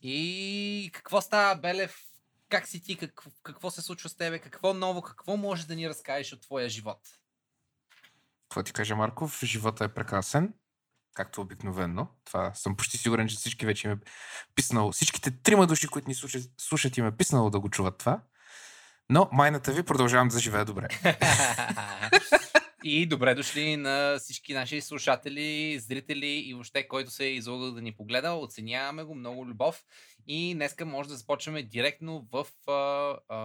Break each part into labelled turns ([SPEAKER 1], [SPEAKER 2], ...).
[SPEAKER 1] И какво става, Белев? Как си ти? Какво, какво се случва с тебе? Какво ново? Какво можеш да ни разкажеш от твоя живот?
[SPEAKER 2] Какво ти каже Марков? Живота е прекрасен, както обикновено. Това съм почти сигурен, че всички вече им е писнало. Всичките трима души, които ни слушат, слушат им е писнало да го чуват това. Но майната ви продължавам да заживея добре.
[SPEAKER 1] И добре дошли на всички наши слушатели, зрители и въобще който се е излагал да ни погледа. Оценяваме го, много любов. И днеска може да започваме директно в, а, а,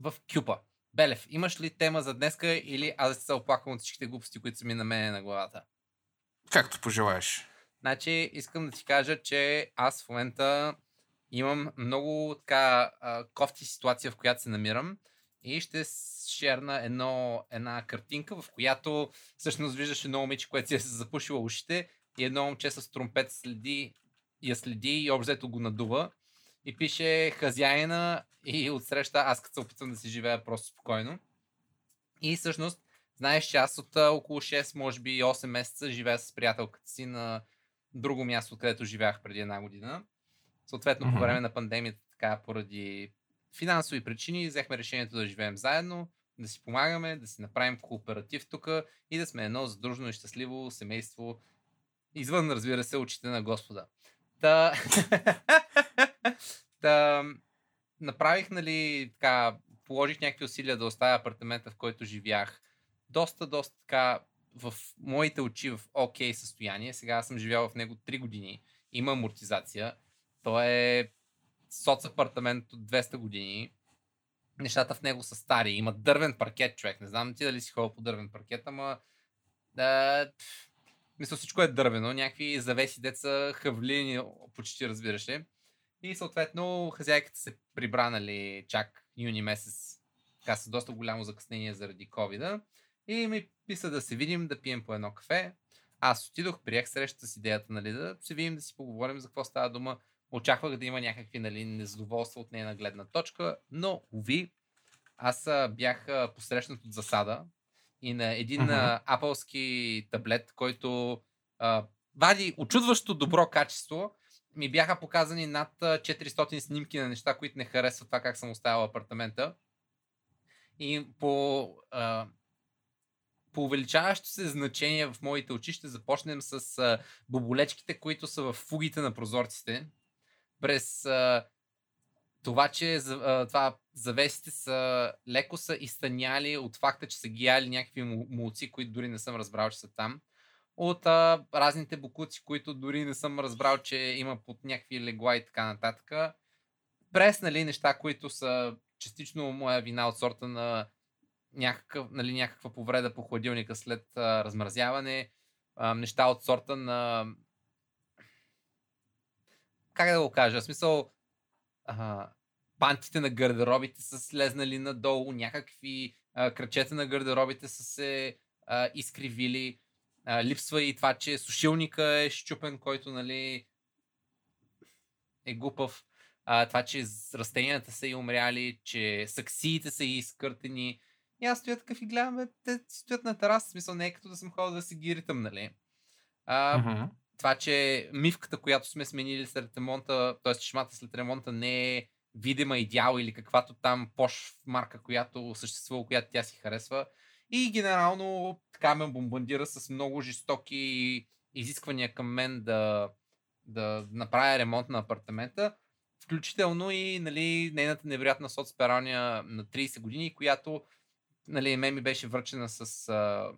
[SPEAKER 1] в Кюпа. Белев, имаш ли тема за днеска или аз да се оплаквам от всичките глупости, които са ми на мене на главата?
[SPEAKER 2] Както пожелаеш.
[SPEAKER 1] Значи, искам да ти кажа, че аз в момента имам много така кофти ситуация, в която се намирам и ще шерна едно, една картинка, в която всъщност виждаш едно момиче, което си е запушило ушите и едно момче с тромпет следи, я следи и обзето го надува и пише хазяина и отсреща аз като се опитвам да си живея просто спокойно. И всъщност, знаеш, че аз от около 6, може би 8 месеца живея с приятелката си на друго място, където живях преди една година. Съответно, mm-hmm. по време на пандемията, така, поради финансови причини, взехме решението да живеем заедно, да си помагаме, да си направим кооператив тук и да сме едно задружно и щастливо семейство, извън, разбира се, очите на Господа. Та... Та... Направих, нали, така, положих някакви усилия да оставя апартамента, в който живях. Доста, доста така, в моите очи в окей okay състояние. Сега съм живял в него 3 години. Има амортизация. То е соц апартамент от 200 години. Нещата в него са стари. Има дървен паркет, човек. Не знам ти дали си ходил по дървен паркет, ама... Да, мисля, всичко е дървено. Някакви завеси, деца, хъвлини, почти разбираш ли. И съответно хазяйката се прибра, нали, чак юни месец, така с доста голямо закъснение заради ковида. И ми писа да се видим, да пием по едно кафе. Аз отидох, приех среща с идеята, нали, да се видим, да си поговорим за какво става дума. Очаквах да има някакви нали, незадоволства от нейна гледна точка, но, уви, аз бях посрещнат от засада и на един uh-huh. апълски таблет, който а, вади очудващо добро качество, ми бяха показани над 400 снимки на неща, които не харесват това как съм оставил апартамента. И по, а, по увеличаващо се значение в моите очи ще започнем с а, боболечките, които са в фугите на прозорците. През а, това, че а, това завесите са леко са изтъняли от факта, че са ги яли някакви мулци, които дори не съм разбрал, че са там от а, разните букуци, които дори не съм разбрал, че има под някакви легла и така нататък. Прес, нали, неща, които са частично моя вина от сорта на някакъв, нали, някаква повреда по хладилника след а, размразяване, а, неща от сорта на как да го кажа, в смисъл а, пантите на гардеробите са слезнали надолу, някакви а, кръчета на гардеробите са се а, изкривили, а, липсва и това, че сушилника е щупен, който нали, е глупав. А, това, че растенията са и умряли, че саксиите са и изкъртени. И аз стоя такъв и гледам, бе, те стоят на тераса, смисъл не е като да съм ходил да си ги ритам, нали? А, uh-huh. Това, че мивката, която сме сменили след ремонта, т.е. чешмата след ремонта не е видима идеал или каквато там пош марка, която съществува, която тя си харесва. И генерално така ме бомбандира с много жестоки изисквания към мен да, да направя ремонт на апартамента. Включително и нали, нейната невероятна соцпералня на 30 години, която нали, мен ми беше връчена с а,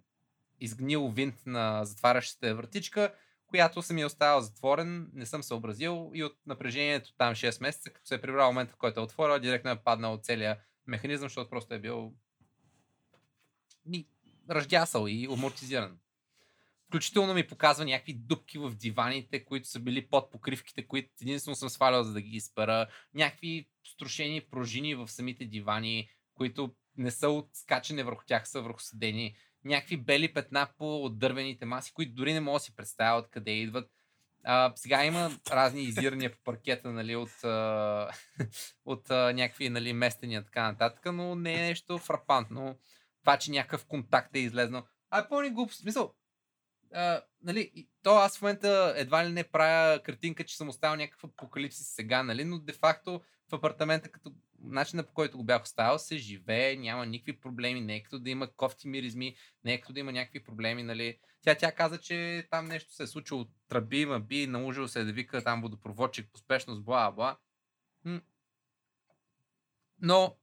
[SPEAKER 1] изгнил винт на затварящата вратичка, която съм я оставил затворен, не съм съобразил и от напрежението там 6 месеца, като се е прибрал момента, в който е отворил, директно е паднал от целия механизъм, защото просто е бил ми ръждясал и амортизиран. Включително ми показва някакви дупки в диваните, които са били под покривките, които единствено съм свалял за да ги изпера. Някакви струшени пружини в самите дивани, които не са от скачане върху тях, са върху седени. Някакви бели петна по дървените маси, които дори не мога да си представя откъде идват. А, сега има разни изирания по паркета нали, от, а, от а, някакви нали, местения така нататък, но не е нещо фрапантно това, че някакъв контакт е излезнал. А е пълни глупост. Смисъл, а, нали, то аз в момента едва ли не правя картинка, че съм оставил някакъв апокалипсис сега, нали, но де-факто в апартамента, като начина по който го бях оставил, се живее, няма никакви проблеми, не е като да има кофти миризми, не е като да има някакви проблеми, нали. Тя, тя каза, че там нещо се е случило, тръби, ма би, наложил се да вика там водопроводчик, поспешност, бла, бла. Но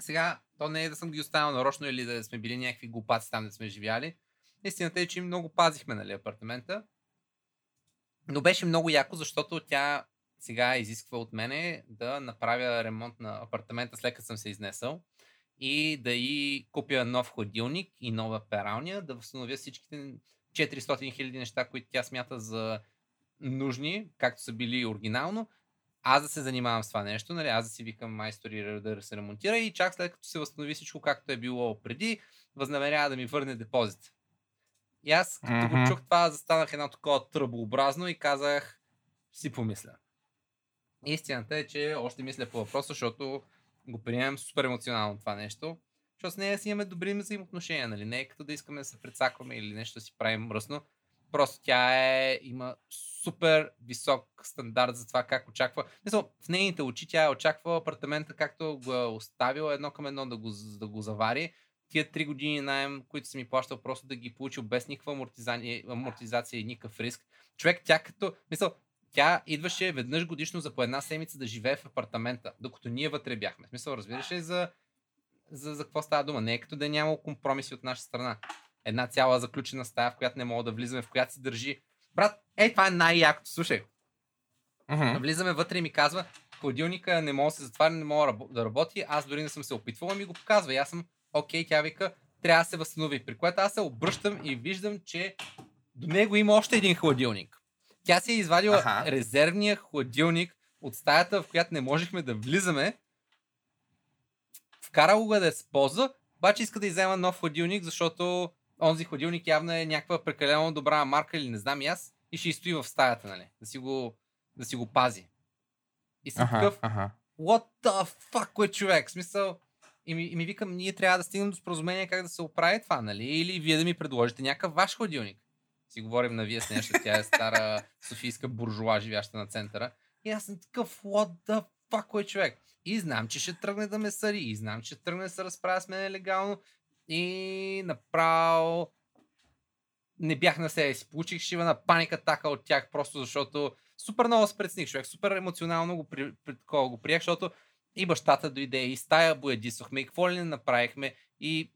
[SPEAKER 1] сега, то не е да съм ги оставил нарочно или да сме били някакви глупаци там да сме живяли. Истината е, че много пазихме нали, апартамента. Но беше много яко, защото тя сега изисква от мене да направя ремонт на апартамента след като съм се изнесъл и да и купя нов хладилник и нова пералня, да възстановя всичките 400 хиляди неща, които тя смята за нужни, както са били оригинално, аз да се занимавам с това нещо, нали, аз да си викам майстори да се ремонтира и чак след като се възстанови всичко както е било преди, възнамерява да ми върне депозит. И аз, като mm-hmm. го чух това, застанах едно такова тръбообразно и казах, си помисля. Истината е, че още мисля по въпроса, защото го приемам супер емоционално това нещо. Защото с нея си имаме добри взаимоотношения, нали? Не е като да искаме да се предсакваме или нещо да си правим мръсно. Просто тя е, има супер висок стандарт за това как очаква. Мисъл, в нейните очи тя очаква апартамента, както го е оставила едно към едно да го, да го завари. Тия три години найем, които съм ми плащал, просто да ги получил без никаква амортизация, и никакъв риск. Човек, тя като, мисъл, тя идваше веднъж годишно за по една седмица да живее в апартамента, докато ние вътре бяхме. В смисъл, разбираш ли за, за, за какво става дума? Не е като да е нямало компромиси от наша страна. Една цяла заключена стая, в която не мога да влизаме, в която си държи. Брат, ей, това е най-якото, слушай. Uh-huh. Влизаме вътре и ми казва, хладилника не мога да се затваря, не мога да работи. Аз дори не съм се опитвал, ми го показва. И аз съм, окей, тя вика, трябва да се възстанови. При което аз се обръщам и виждам, че до него има още един хладилник. Тя си е извадила ага. резервния хладилник от стаята, в която не можехме да влизаме. Вкарал го да е с полза, обаче иска да иззема нов хладилник, защото онзи хладилник явно е някаква прекалено добра марка или не знам и аз и ще стои в стаята, нали? Да си го, да си го пази. И съм ага, такъв, ага. what the fuck, кой човек? В смисъл, и ми, и ми викам, ние трябва да стигнем до споразумение как да се оправи това, нали? Или вие да ми предложите някакъв ваш хладилник си говорим на вие с нещо, тя е стара софийска буржуа, живяща на центъра. И аз съм такъв, what the fuck, кой човек? И знам, че ще тръгне да ме съри, и знам, че ще тръгне да се разправя с мен легално. И направо не бях на себе си. Получих шива на паника така от тях, просто защото супер много се предсних човек, супер емоционално го, при, при, го приех, защото и бащата дойде, и стая боядисохме, и какво ли не направихме, и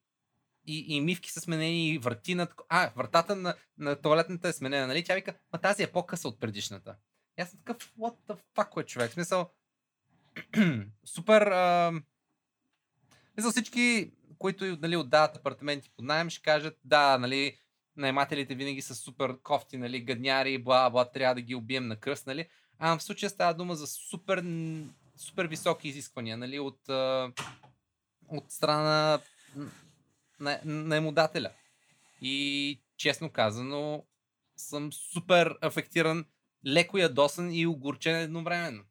[SPEAKER 1] и, и мивки са сменени, и врати на... А, вратата на, на туалетната е сменена, нали? Тя вика, ма тази е по-къса от предишната. И аз съм такъв, what the fuck, кой човек? В смисъл, супер... А... Всички, които нали, отдават апартаменти под найем, ще кажат, да, нали, наймателите винаги са супер кофти, нали, гадняри, бла, бла, трябва да ги убием на кръст, нали. А в случая става дума за супер, супер високи изисквания, нали, от, от страна на, наемодателя. И честно казано, съм супер афектиран, леко ядосан и огорчен едновременно.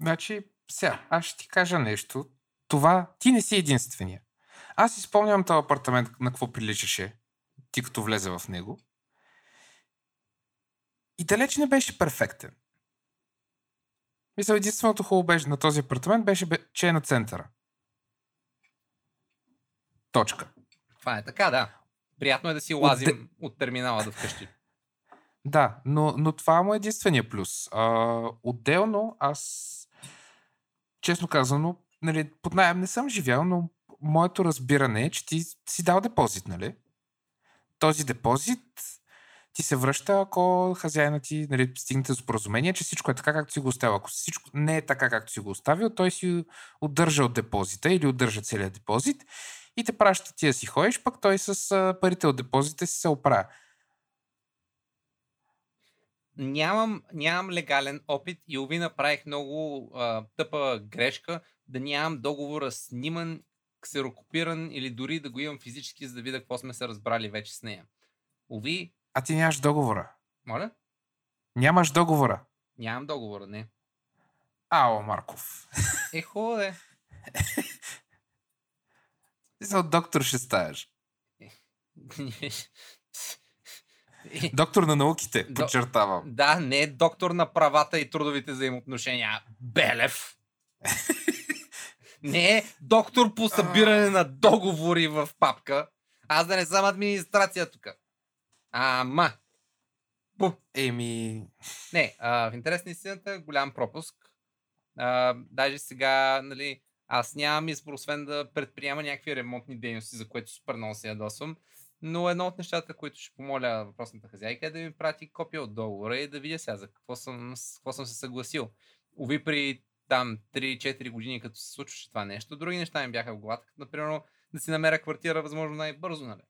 [SPEAKER 2] Значи, сега, аз ще ти кажа нещо. Това, ти не си единствения. Аз си спомням този апартамент на какво приличаше, ти като влезе в него. И далеч не беше перфектен. Мисля, единственото хубаво беше на този апартамент беше, че е на центъра. Точка.
[SPEAKER 1] Това е така, да. Приятно е да си лазим от, от терминала до вкъщи.
[SPEAKER 2] Да, но, но това му е единствения плюс. А, отделно, аз, честно казано, нали, под найем не съм живял, но моето разбиране е, че ти си дал депозит, нали? Този депозит ти се връща, ако хазяина ти нали, стигнете до споразумение, че всичко е така, както си го оставил. Ако всичко не е така, както си го оставил, той си удържа от депозита или удържа целият депозит и те праща ти да си ходиш, пък той с парите от депозите си се оправя.
[SPEAKER 1] Нямам, нямам легален опит и Ови направих много а, тъпа грешка да нямам договора сниман, ксерокопиран или дори да го имам физически, за да видя какво сме се разбрали вече с нея. Ови...
[SPEAKER 2] А ти нямаш договора.
[SPEAKER 1] Моля?
[SPEAKER 2] Нямаш договора.
[SPEAKER 1] Нямам договора, не.
[SPEAKER 2] Ао, Марков.
[SPEAKER 1] Е, хубаво
[SPEAKER 2] Ти от доктор ще ставаш. Доктор на науките, подчертавам.
[SPEAKER 1] Да, не е доктор на правата и трудовите взаимоотношения. Белев. не е доктор по събиране на договори в папка. Аз да не съм администрация тук. Ама. Бу.
[SPEAKER 2] Еми,
[SPEAKER 1] Не, а, в интерес на истината, голям пропуск. А, даже сега, нали, аз нямам избор, освен да предприема някакви ремонтни дейности, за което супер много се ядосвам. Но едно от нещата, които ще помоля въпросната хазяйка е да ми прати копия от договора и да видя сега за какво съм, какво съм се съгласил. Ови при там 3-4 години, като се случваше това нещо, други неща ми бяха в главата, като например да си намеря квартира възможно най-бързо, нали?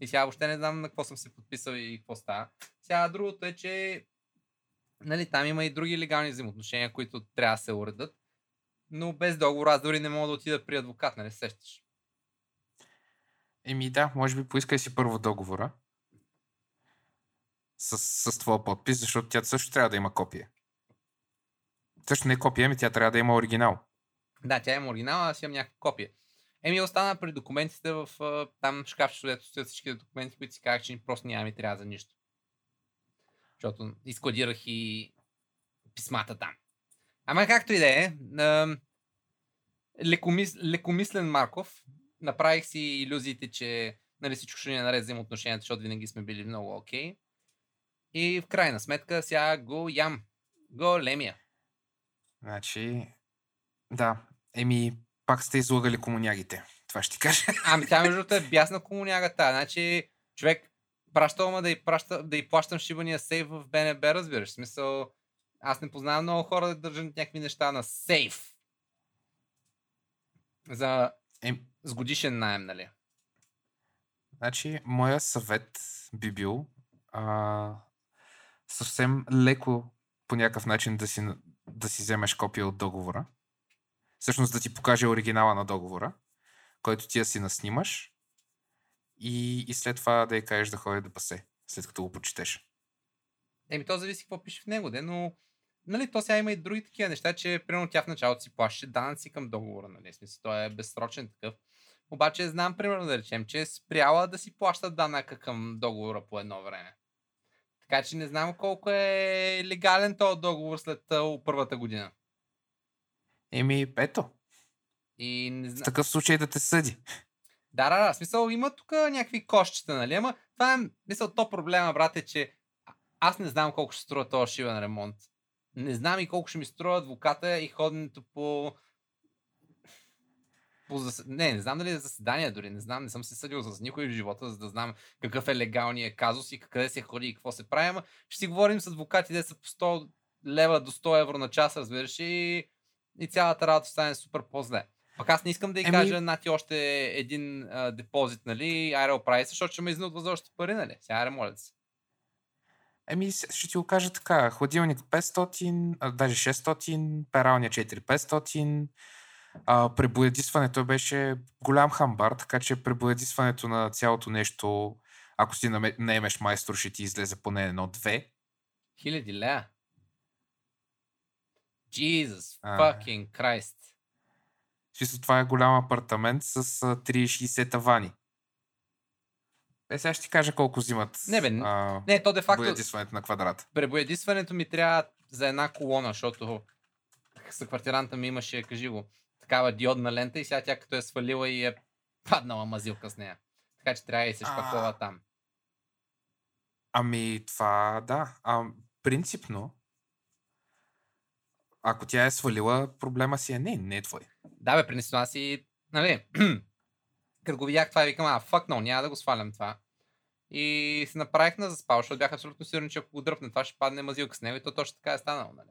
[SPEAKER 1] И сега въобще не знам на какво съм се подписал и какво става. Сега другото е, че нали, там има и други легални взаимоотношения, които трябва да се уредат. Но без договор аз дори не мога да отида при адвокат, нали се сещаш?
[SPEAKER 2] еми да, може би поискай си първо договора. С, с твоя подпис, защото тя също трябва да има копие. Също не е копие, ами тя трябва да има оригинал.
[SPEAKER 1] Да, тя има оригинал, аз имам някакво копие. Еми остана при документите в там шкафчето, където стоят всички документи, които си казах, че просто няма ми трябва за нищо. Защото изкладирах и писмата там. Ама както и да е, лекомис, лекомислен Марков, направих си иллюзиите, че нали, всичко ще ни е наред взаимоотношенията, защото винаги сме били много окей. И в крайна сметка сега го ям. Големия.
[SPEAKER 2] Значи, да, еми, пак сте излагали комунягите. Това ще ти кажа.
[SPEAKER 1] Ами тя между другото е бясна комунягата. Значи човек пращал ма да й, праща, да й плащам шибания сейф в БНБ, разбираш. В смисъл, аз не познавам много хора да държат някакви неща на сейф. За
[SPEAKER 2] Ем,
[SPEAKER 1] с годишен найем, нали?
[SPEAKER 2] Значи, моя съвет би бил а, съвсем леко по някакъв начин да си, да си вземеш копия от договора. Всъщност да ти покаже оригинала на договора, който ти да си наснимаш и, и след това да й кажеш да ходи да пасе, след като го прочетеш.
[SPEAKER 1] Еми, то зависи какво пише в него, де, но нали, то сега има и други такива неща, че примерно тя в началото си плащаше данъци към договора, нали, в смисъл, той е безсрочен такъв. Обаче знам, примерно, да речем, че е спряла да си плаща данъка към договора по едно време. Така че не знам колко е легален този договор след първата година.
[SPEAKER 2] Еми, ето,
[SPEAKER 1] И не
[SPEAKER 2] в
[SPEAKER 1] знам.
[SPEAKER 2] такъв случай да те съди.
[SPEAKER 1] Да, да, да, в смисъл има тук някакви кошчета, нали? Ама това е, мисъл, то проблема, брат, е, че аз не знам колко ще струва този шивен ремонт. Не знам и колко ще ми струва адвоката и ходенето по... по зас... Не, не знам дали е заседание дори, не знам, не съм се съдил с никой в живота, за да знам какъв е легалният казус и къде се ходи и какво се прави, ама ще си говорим с адвокати, де са по 100 лева до 100 евро на час, разбираш, и, и цялата работа стане супер по-зле. Пък аз не искам да й
[SPEAKER 2] Еми-
[SPEAKER 1] кажа на ти още един а, депозит, нали, айде оправи се, защото ще ме изнудва за още пари, нали? Сега аре, моля се.
[SPEAKER 2] Еми, ще ти го кажа така. Хладилник 500, а, даже 600, пералня 4500. А, пребоядисването беше голям хамбар, така че пребоядисването на цялото нещо, ако си наемеш майстор, ще ти излезе поне едно-две.
[SPEAKER 1] Хиляди лея. Jesus
[SPEAKER 2] А.
[SPEAKER 1] fucking Christ.
[SPEAKER 2] В смисъл, това е голям апартамент с а, 3,60 тавани. Е, сега ще ти кажа колко взимат
[SPEAKER 1] Не, бе,
[SPEAKER 2] а,
[SPEAKER 1] Не, то де факто,
[SPEAKER 2] боядисването на квадрат.
[SPEAKER 1] пребоядисването ми трябва за една колона, защото съквартиранта ми имаше, кажи го, такава диодна лента и сега тя като е свалила и е паднала мазилка с нея. Така че трябва да и се
[SPEAKER 2] А.
[SPEAKER 1] шпакова там.
[SPEAKER 2] Ами, това да. А, принципно, ако тя е свалила, проблема си е не, не е твой.
[SPEAKER 1] Да, бе, принесла си, нали, като го видях това, викам, а, фак, no, няма да го свалям това. И се направих на заспал, защото бях абсолютно сигурен, че ако го дръпне това, ще падне мазилка с него и то точно така е станало, нали.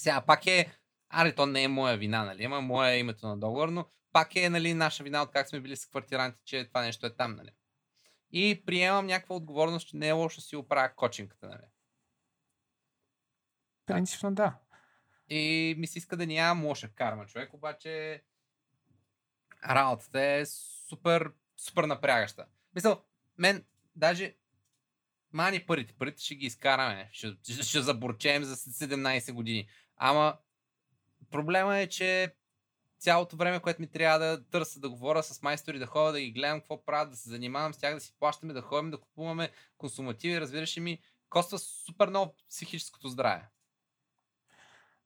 [SPEAKER 1] Сега, пак е, аре, то не е моя вина, нали, ама моя е името на договор, но пак е, нали, наша вина от как сме били с квартиранти, че това нещо е там, нали. И приемам някаква отговорност, че не е лошо да си оправя кочинката, нали.
[SPEAKER 2] Принципно да.
[SPEAKER 1] И ми се иска да нямам лоша карма, човек, обаче работата е супер, супер напрягаща. Мисъл, мен даже мани парите, парите ще ги изкараме, ще, ще, ще заборчем за 17 години. Ама проблема е, че цялото време, което ми трябва да търся, да говоря с майстори, да ходя, да ги гледам какво правят, да се занимавам с тях, да си плащаме, да ходим, да купуваме консумативи, разбираш ли ми, коства супер много психическото здраве.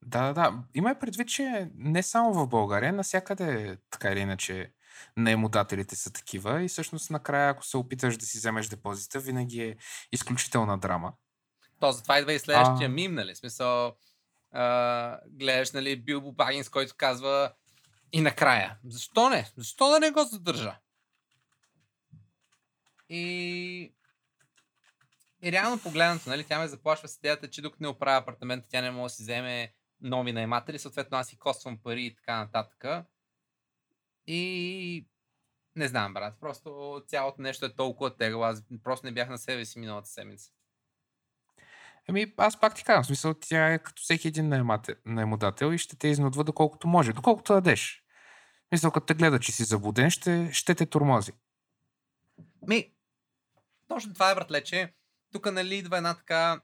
[SPEAKER 2] Да, да, да. Има предвид, че не само в България, насякъде така или иначе наемодателите са такива и всъщност накрая, ако се опиташ да си вземеш депозита, винаги е изключителна драма.
[SPEAKER 1] То затова идва и следващия а... мим, нали? Смисъл, а, гледаш, нали, Билбо Багинс, който казва и накрая, защо не? Защо да не го задържа? И, и реално погледнато, нали, тя ме заплашва с идеята, че докато не оправя апартамента, тя не може да си вземе нови найматели, съответно аз си коствам пари и така нататък. И не знам, брат, просто цялото нещо е толкова тегло, аз просто не бях на себе си миналата седмица.
[SPEAKER 2] Еми, аз пак ти казвам, смисъл, тя е като всеки един наемодател и ще те изнудва доколкото може, доколкото дадеш. Мисля, като те гледа, че си заблуден, ще, ще те турмози.
[SPEAKER 1] Ми, точно това е, братле, че тук нали идва една така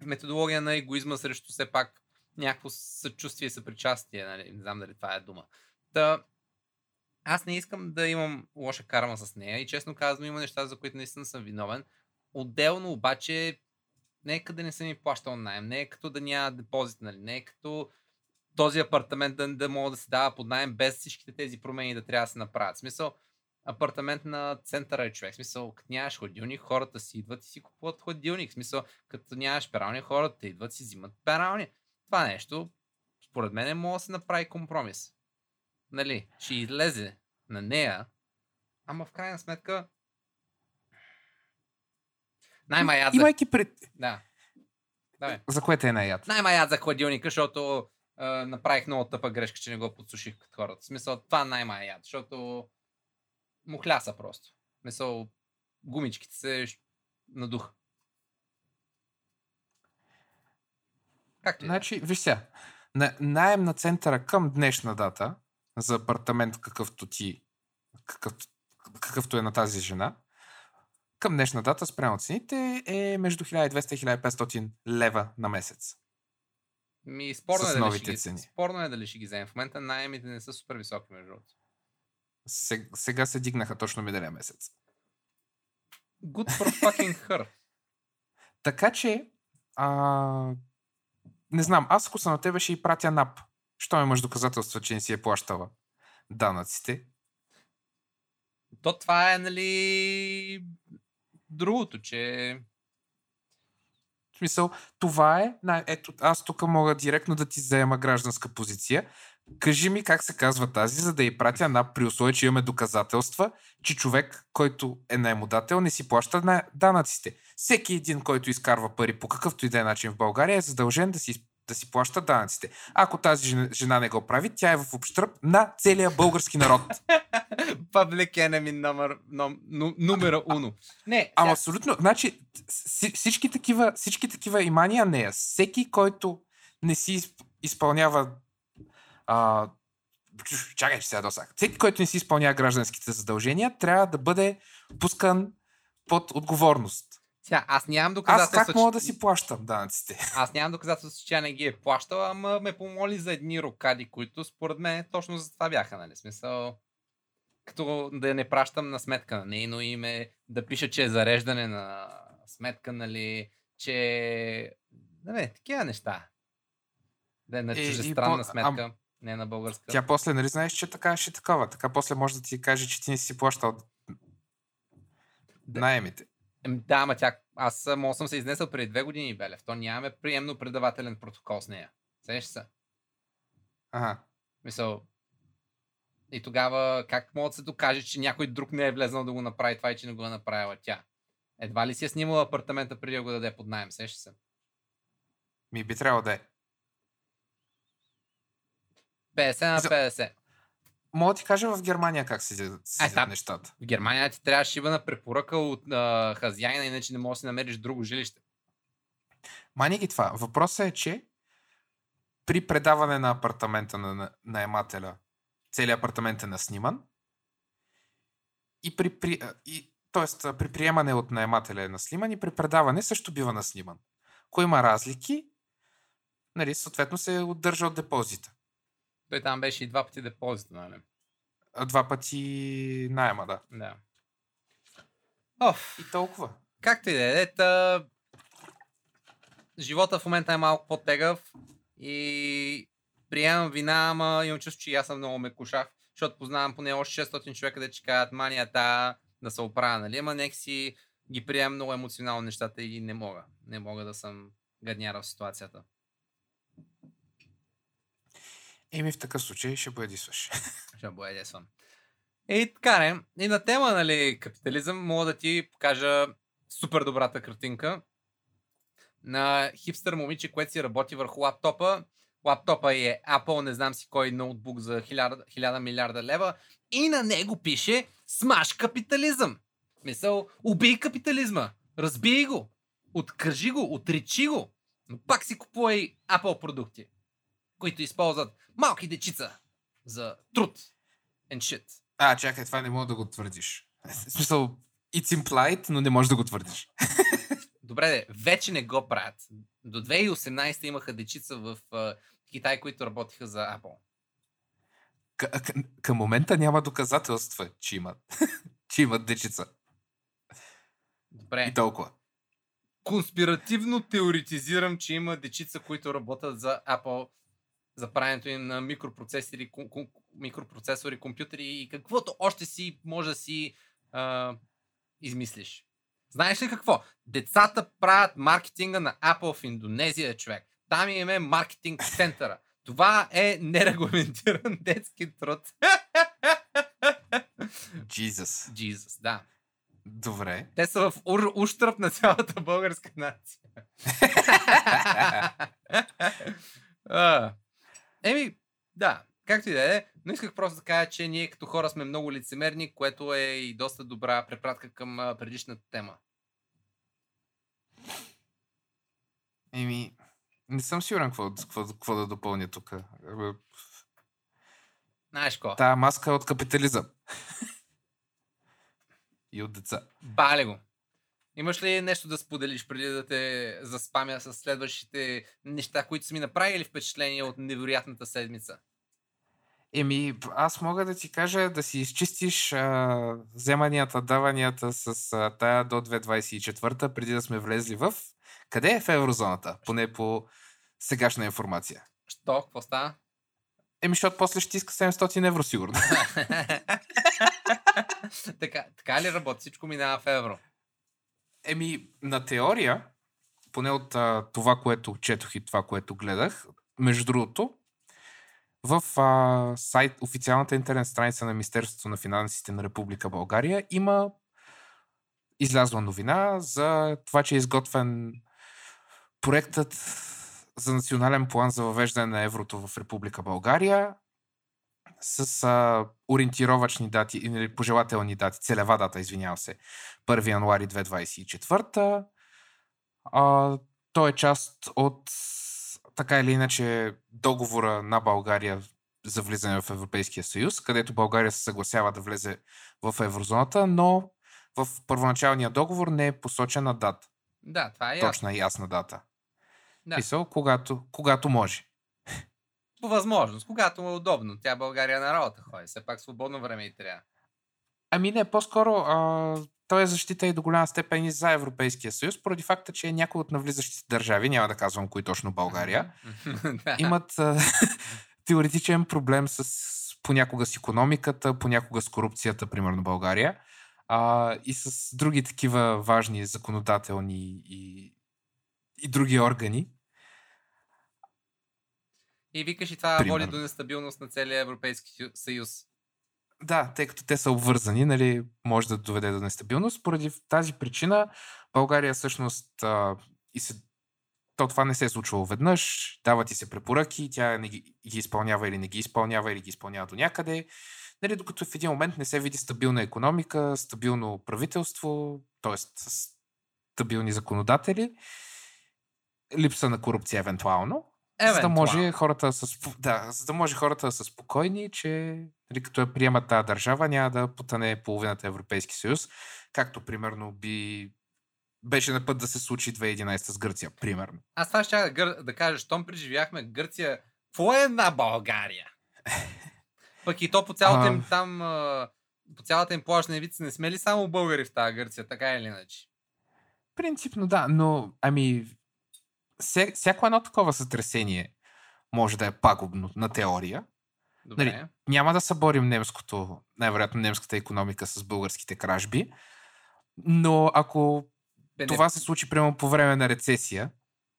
[SPEAKER 1] методология на егоизма срещу все пак някакво съчувствие съпричастие, нали? не знам дали това е дума. Та, аз не искам да имам лоша карма с нея и честно казвам има неща, за които наистина съм виновен. Отделно обаче нека да не съм ми плащал найем, не е като да няма депозит, нали? не е като този апартамент да, да мога да се дава под найем без всичките тези промени да трябва да се направят. В смисъл, апартамент на центъра е човек. В смисъл, като нямаш ходилник, хората си идват и си купуват ходилник. В смисъл, като нямаш перални, хората идват и си взимат перални. Това нещо, според мен, може да се направи компромис. Нали, ще излезе на нея, ама в крайна сметка най-маят.
[SPEAKER 2] Имайки пред...
[SPEAKER 1] Да.
[SPEAKER 2] Давай. За което е най-яд?
[SPEAKER 1] Най-маят за хладилника, защото е, направих много тъпа грешка, че не го подсуших като хората. В смисъл, това най-маят, защото му хляса просто. В смисъл, гумичките се надуха.
[SPEAKER 2] Както значи, виж сега, на, найем на центъра към днешна дата за апартамент какъвто ти, какъв, какъвто е на тази жена, към днешна дата спрямо цените е между 1200 и 1500 лева на месец.
[SPEAKER 1] Ми, спорно, е дали ще цени. Ги, спорно е дали ще ги вземем. В момента найемите не са супер високи, между другото.
[SPEAKER 2] Сега, сега се дигнаха точно миналия месец.
[SPEAKER 1] Good for fucking her.
[SPEAKER 2] така че, а, не знам, аз ако съм на тебе ще и пратя НАП. Що имаш доказателства, че не си е плащала данъците?
[SPEAKER 1] То това е, нали, другото, че...
[SPEAKER 2] В смисъл, това е... Ето, аз тук мога директно да ти заема гражданска позиция. Кажи ми как се казва тази, за да я пратя на при условие, че имаме доказателства, че човек, който е наемодател, не си плаща на данъците. Всеки един, който изкарва пари по какъвто и да е начин в България, е задължен да си да си плаща данъците. Ако тази жена, жена не го прави, тя е в общръп на целия български народ.
[SPEAKER 1] Public enemy номер, номера уно. Не,
[SPEAKER 2] Ама абсолютно. Значи, всички такива, всички такива имания нея. Всеки, който не си изпълнява а, чакай, че сега досак. Всеки, който не си изпълнява гражданските задължения, трябва да бъде пускан под отговорност.
[SPEAKER 1] Сега, аз нямам доказателства.
[SPEAKER 2] Аз как мога да си плащам данъците?
[SPEAKER 1] Аз нямам доказателства, че тя не ги е плащала, ама ме помоли за едни рокади, които според мен точно за това бяха, нали? Смисъл, като да не пращам на сметка на нейно име, да пиша, че е зареждане на сметка, нали, че... Да не, такива неща. Да е на чужестранна по... сметка, а... не на българска.
[SPEAKER 2] Тя после, нали знаеш, че така ще такова. Така после може да ти каже, че ти не си плащал да. наемите.
[SPEAKER 1] Да, ама тя, аз мога съм се изнесъл преди две години, Белев. То нямаме приемно предавателен протокол с нея. Сеш се?
[SPEAKER 2] Ага.
[SPEAKER 1] Мисъл, и тогава как мога да се докаже, че някой друг не е влезнал да го направи това и че не го е направила тя? Едва ли си е снимала апартамента преди да го даде под найем, сеш се?
[SPEAKER 2] Ми би трябвало да е.
[SPEAKER 1] 50 на 50.
[SPEAKER 2] Мога да ти кажа в Германия как се седят нещата.
[SPEAKER 1] В Германия ти трябваше да на препоръка от а, хазяина, иначе не можеш да си намериш друго жилище.
[SPEAKER 2] Мани ги това. Въпросът е, че при предаване на апартамента на наемателя, целият апартамент е насниман и при, при, и, тоест, при приемане от наемателя е насниман и при предаване също бива насниман. Ако има разлики, нали, съответно се отдържа от депозита.
[SPEAKER 1] Той там беше и два пъти депозита, нали?
[SPEAKER 2] Два пъти найема, да.
[SPEAKER 1] Да. Оф,
[SPEAKER 2] И толкова.
[SPEAKER 1] както и да е, та... живота в момента е малко по-тегъв и приемам вина, ама имам чувство, че и аз съм много ме кушах, защото познавам поне още 600 човека, да че кажат манията да се оправя, нали? Ама си ги приемам много емоционално нещата и не мога. Не мога да съм гадняра в ситуацията.
[SPEAKER 2] Еми в такъв случай ще бъдисваш.
[SPEAKER 1] Ще боядесвам. И така не. И на тема, нали, капитализъм, мога да ти покажа супер добрата картинка на хипстър момиче, което си работи върху лаптопа. Лаптопа е Apple, не знам си кой ноутбук за 1000, 1000 милиарда лева. И на него пише Смаш капитализъм. Мисъл, убий капитализма. Разбий го. Откажи го, отречи го. Но пак си купувай Apple продукти, които използват малки дечица за труд and shit.
[SPEAKER 2] А, чакай, това не мога да го твърдиш. Смисъл, it's implied, но не можеш да го твърдиш.
[SPEAKER 1] Добре, де, вече не го правят. До 2018 имаха дечица в а, Китай, които работиха за Apple.
[SPEAKER 2] К- к- към момента няма доказателства, че имат. че имат дечица.
[SPEAKER 1] Добре.
[SPEAKER 2] И толкова.
[SPEAKER 1] Конспиративно теоретизирам, че има дечица, които работят за Apple за правенето им на микропроцесори, ком- микропроцесори, компютри и каквото още си може да си а, измислиш. Знаеш ли какво? Децата правят маркетинга на Apple в Индонезия, човек. Там им е маркетинг центъра. Това е нерегламентиран детски труд.
[SPEAKER 2] Jesus.
[SPEAKER 1] Jesus, да.
[SPEAKER 2] Добре.
[SPEAKER 1] Те са в ур- ущърп на цялата българска нация. А, Еми, да, както и да е, но исках просто да кажа, че ние като хора сме много лицемерни, което е и доста добра препратка към предишната тема.
[SPEAKER 2] Еми, не съм сигурен какво, какво, какво да допълня тук.
[SPEAKER 1] Знаеш ко?
[SPEAKER 2] Тая маска е от капитализъм. И от деца.
[SPEAKER 1] Бале го. Имаш ли нещо да споделиш преди да те заспамя с следващите неща, които са ми направили впечатление от невероятната седмица?
[SPEAKER 2] Еми, аз мога да ти кажа да си изчистиш а, вземанията, даванията с а, тая до 2024, преди да сме влезли в... Къде е в еврозоната? Поне по сегашна информация.
[SPEAKER 1] Що? Какво става?
[SPEAKER 2] Еми, защото после ще иска 700 евро, сигурно.
[SPEAKER 1] така, така ли работи? Всичко минава в евро.
[SPEAKER 2] Еми, на теория, поне от а, това, което четох и това, което гледах, между другото, в а, сайт, официалната интернет страница на Министерството на финансите на Република България има излязла новина за това, че е изготвен проектът за национален план за въвеждане на еврото в Република България с а, ориентировачни дати или пожелателни дати, целева дата, извинявам се, 1 януари 2024. А, той е част от така или иначе договора на България за влизане в Европейския съюз, където България се съгласява да влезе в еврозоната, но в първоначалния договор не е посочена дата.
[SPEAKER 1] Да, това е ясно.
[SPEAKER 2] Точна и ясна дата.
[SPEAKER 1] Да.
[SPEAKER 2] Писал, когато, когато може.
[SPEAKER 1] По възможност, когато му е удобно. Тя България на работа ходи. Все пак свободно време и трябва.
[SPEAKER 2] Ами не, по-скоро а, той е защита и до голяма степен и за Европейския съюз, поради факта, че някои от навлизащите държави, няма да казвам кои точно България, имат а, теоретичен проблем с понякога с економиката, понякога с корупцията, примерно България, а, и с други такива важни законодателни и, и други органи.
[SPEAKER 1] И викаш и това
[SPEAKER 2] Примерно.
[SPEAKER 1] води до нестабилност на целия Европейски съюз.
[SPEAKER 2] Да, тъй като те са обвързани, нали, може да доведе до нестабилност. Поради тази причина България всъщност а, и се, то това не се е случвало веднъж, дават ти се препоръки, тя не ги, ги изпълнява или не ги изпълнява или ги изпълнява до някъде. Нали, докато в един момент не се види стабилна економика, стабилно правителство, т.е. стабилни законодатели, липса на корупция евентуално, за да може хората са, да, за да може хората да са спокойни, че нали, като я приемат тази държава, няма да потъне половината Европейски съюз, както примерно би беше на път да се случи 2011 с Гърция, примерно.
[SPEAKER 1] Аз това ще да, гър... да кажа, щом преживяхме Гърция, какво е една България? Пък и то по цялата им там, по цялата им плажна ивица не сме ли само българи в тази Гърция, така или иначе?
[SPEAKER 2] Принципно да, но ами вся, всяко едно такова сътресение може да е пагубно на теория.
[SPEAKER 1] Добре.
[SPEAKER 2] Нали, Няма да съборим немското, най-вероятно немската економика с българските кражби, но ако
[SPEAKER 1] Бе, не-
[SPEAKER 2] това се случи примерно по време на рецесия,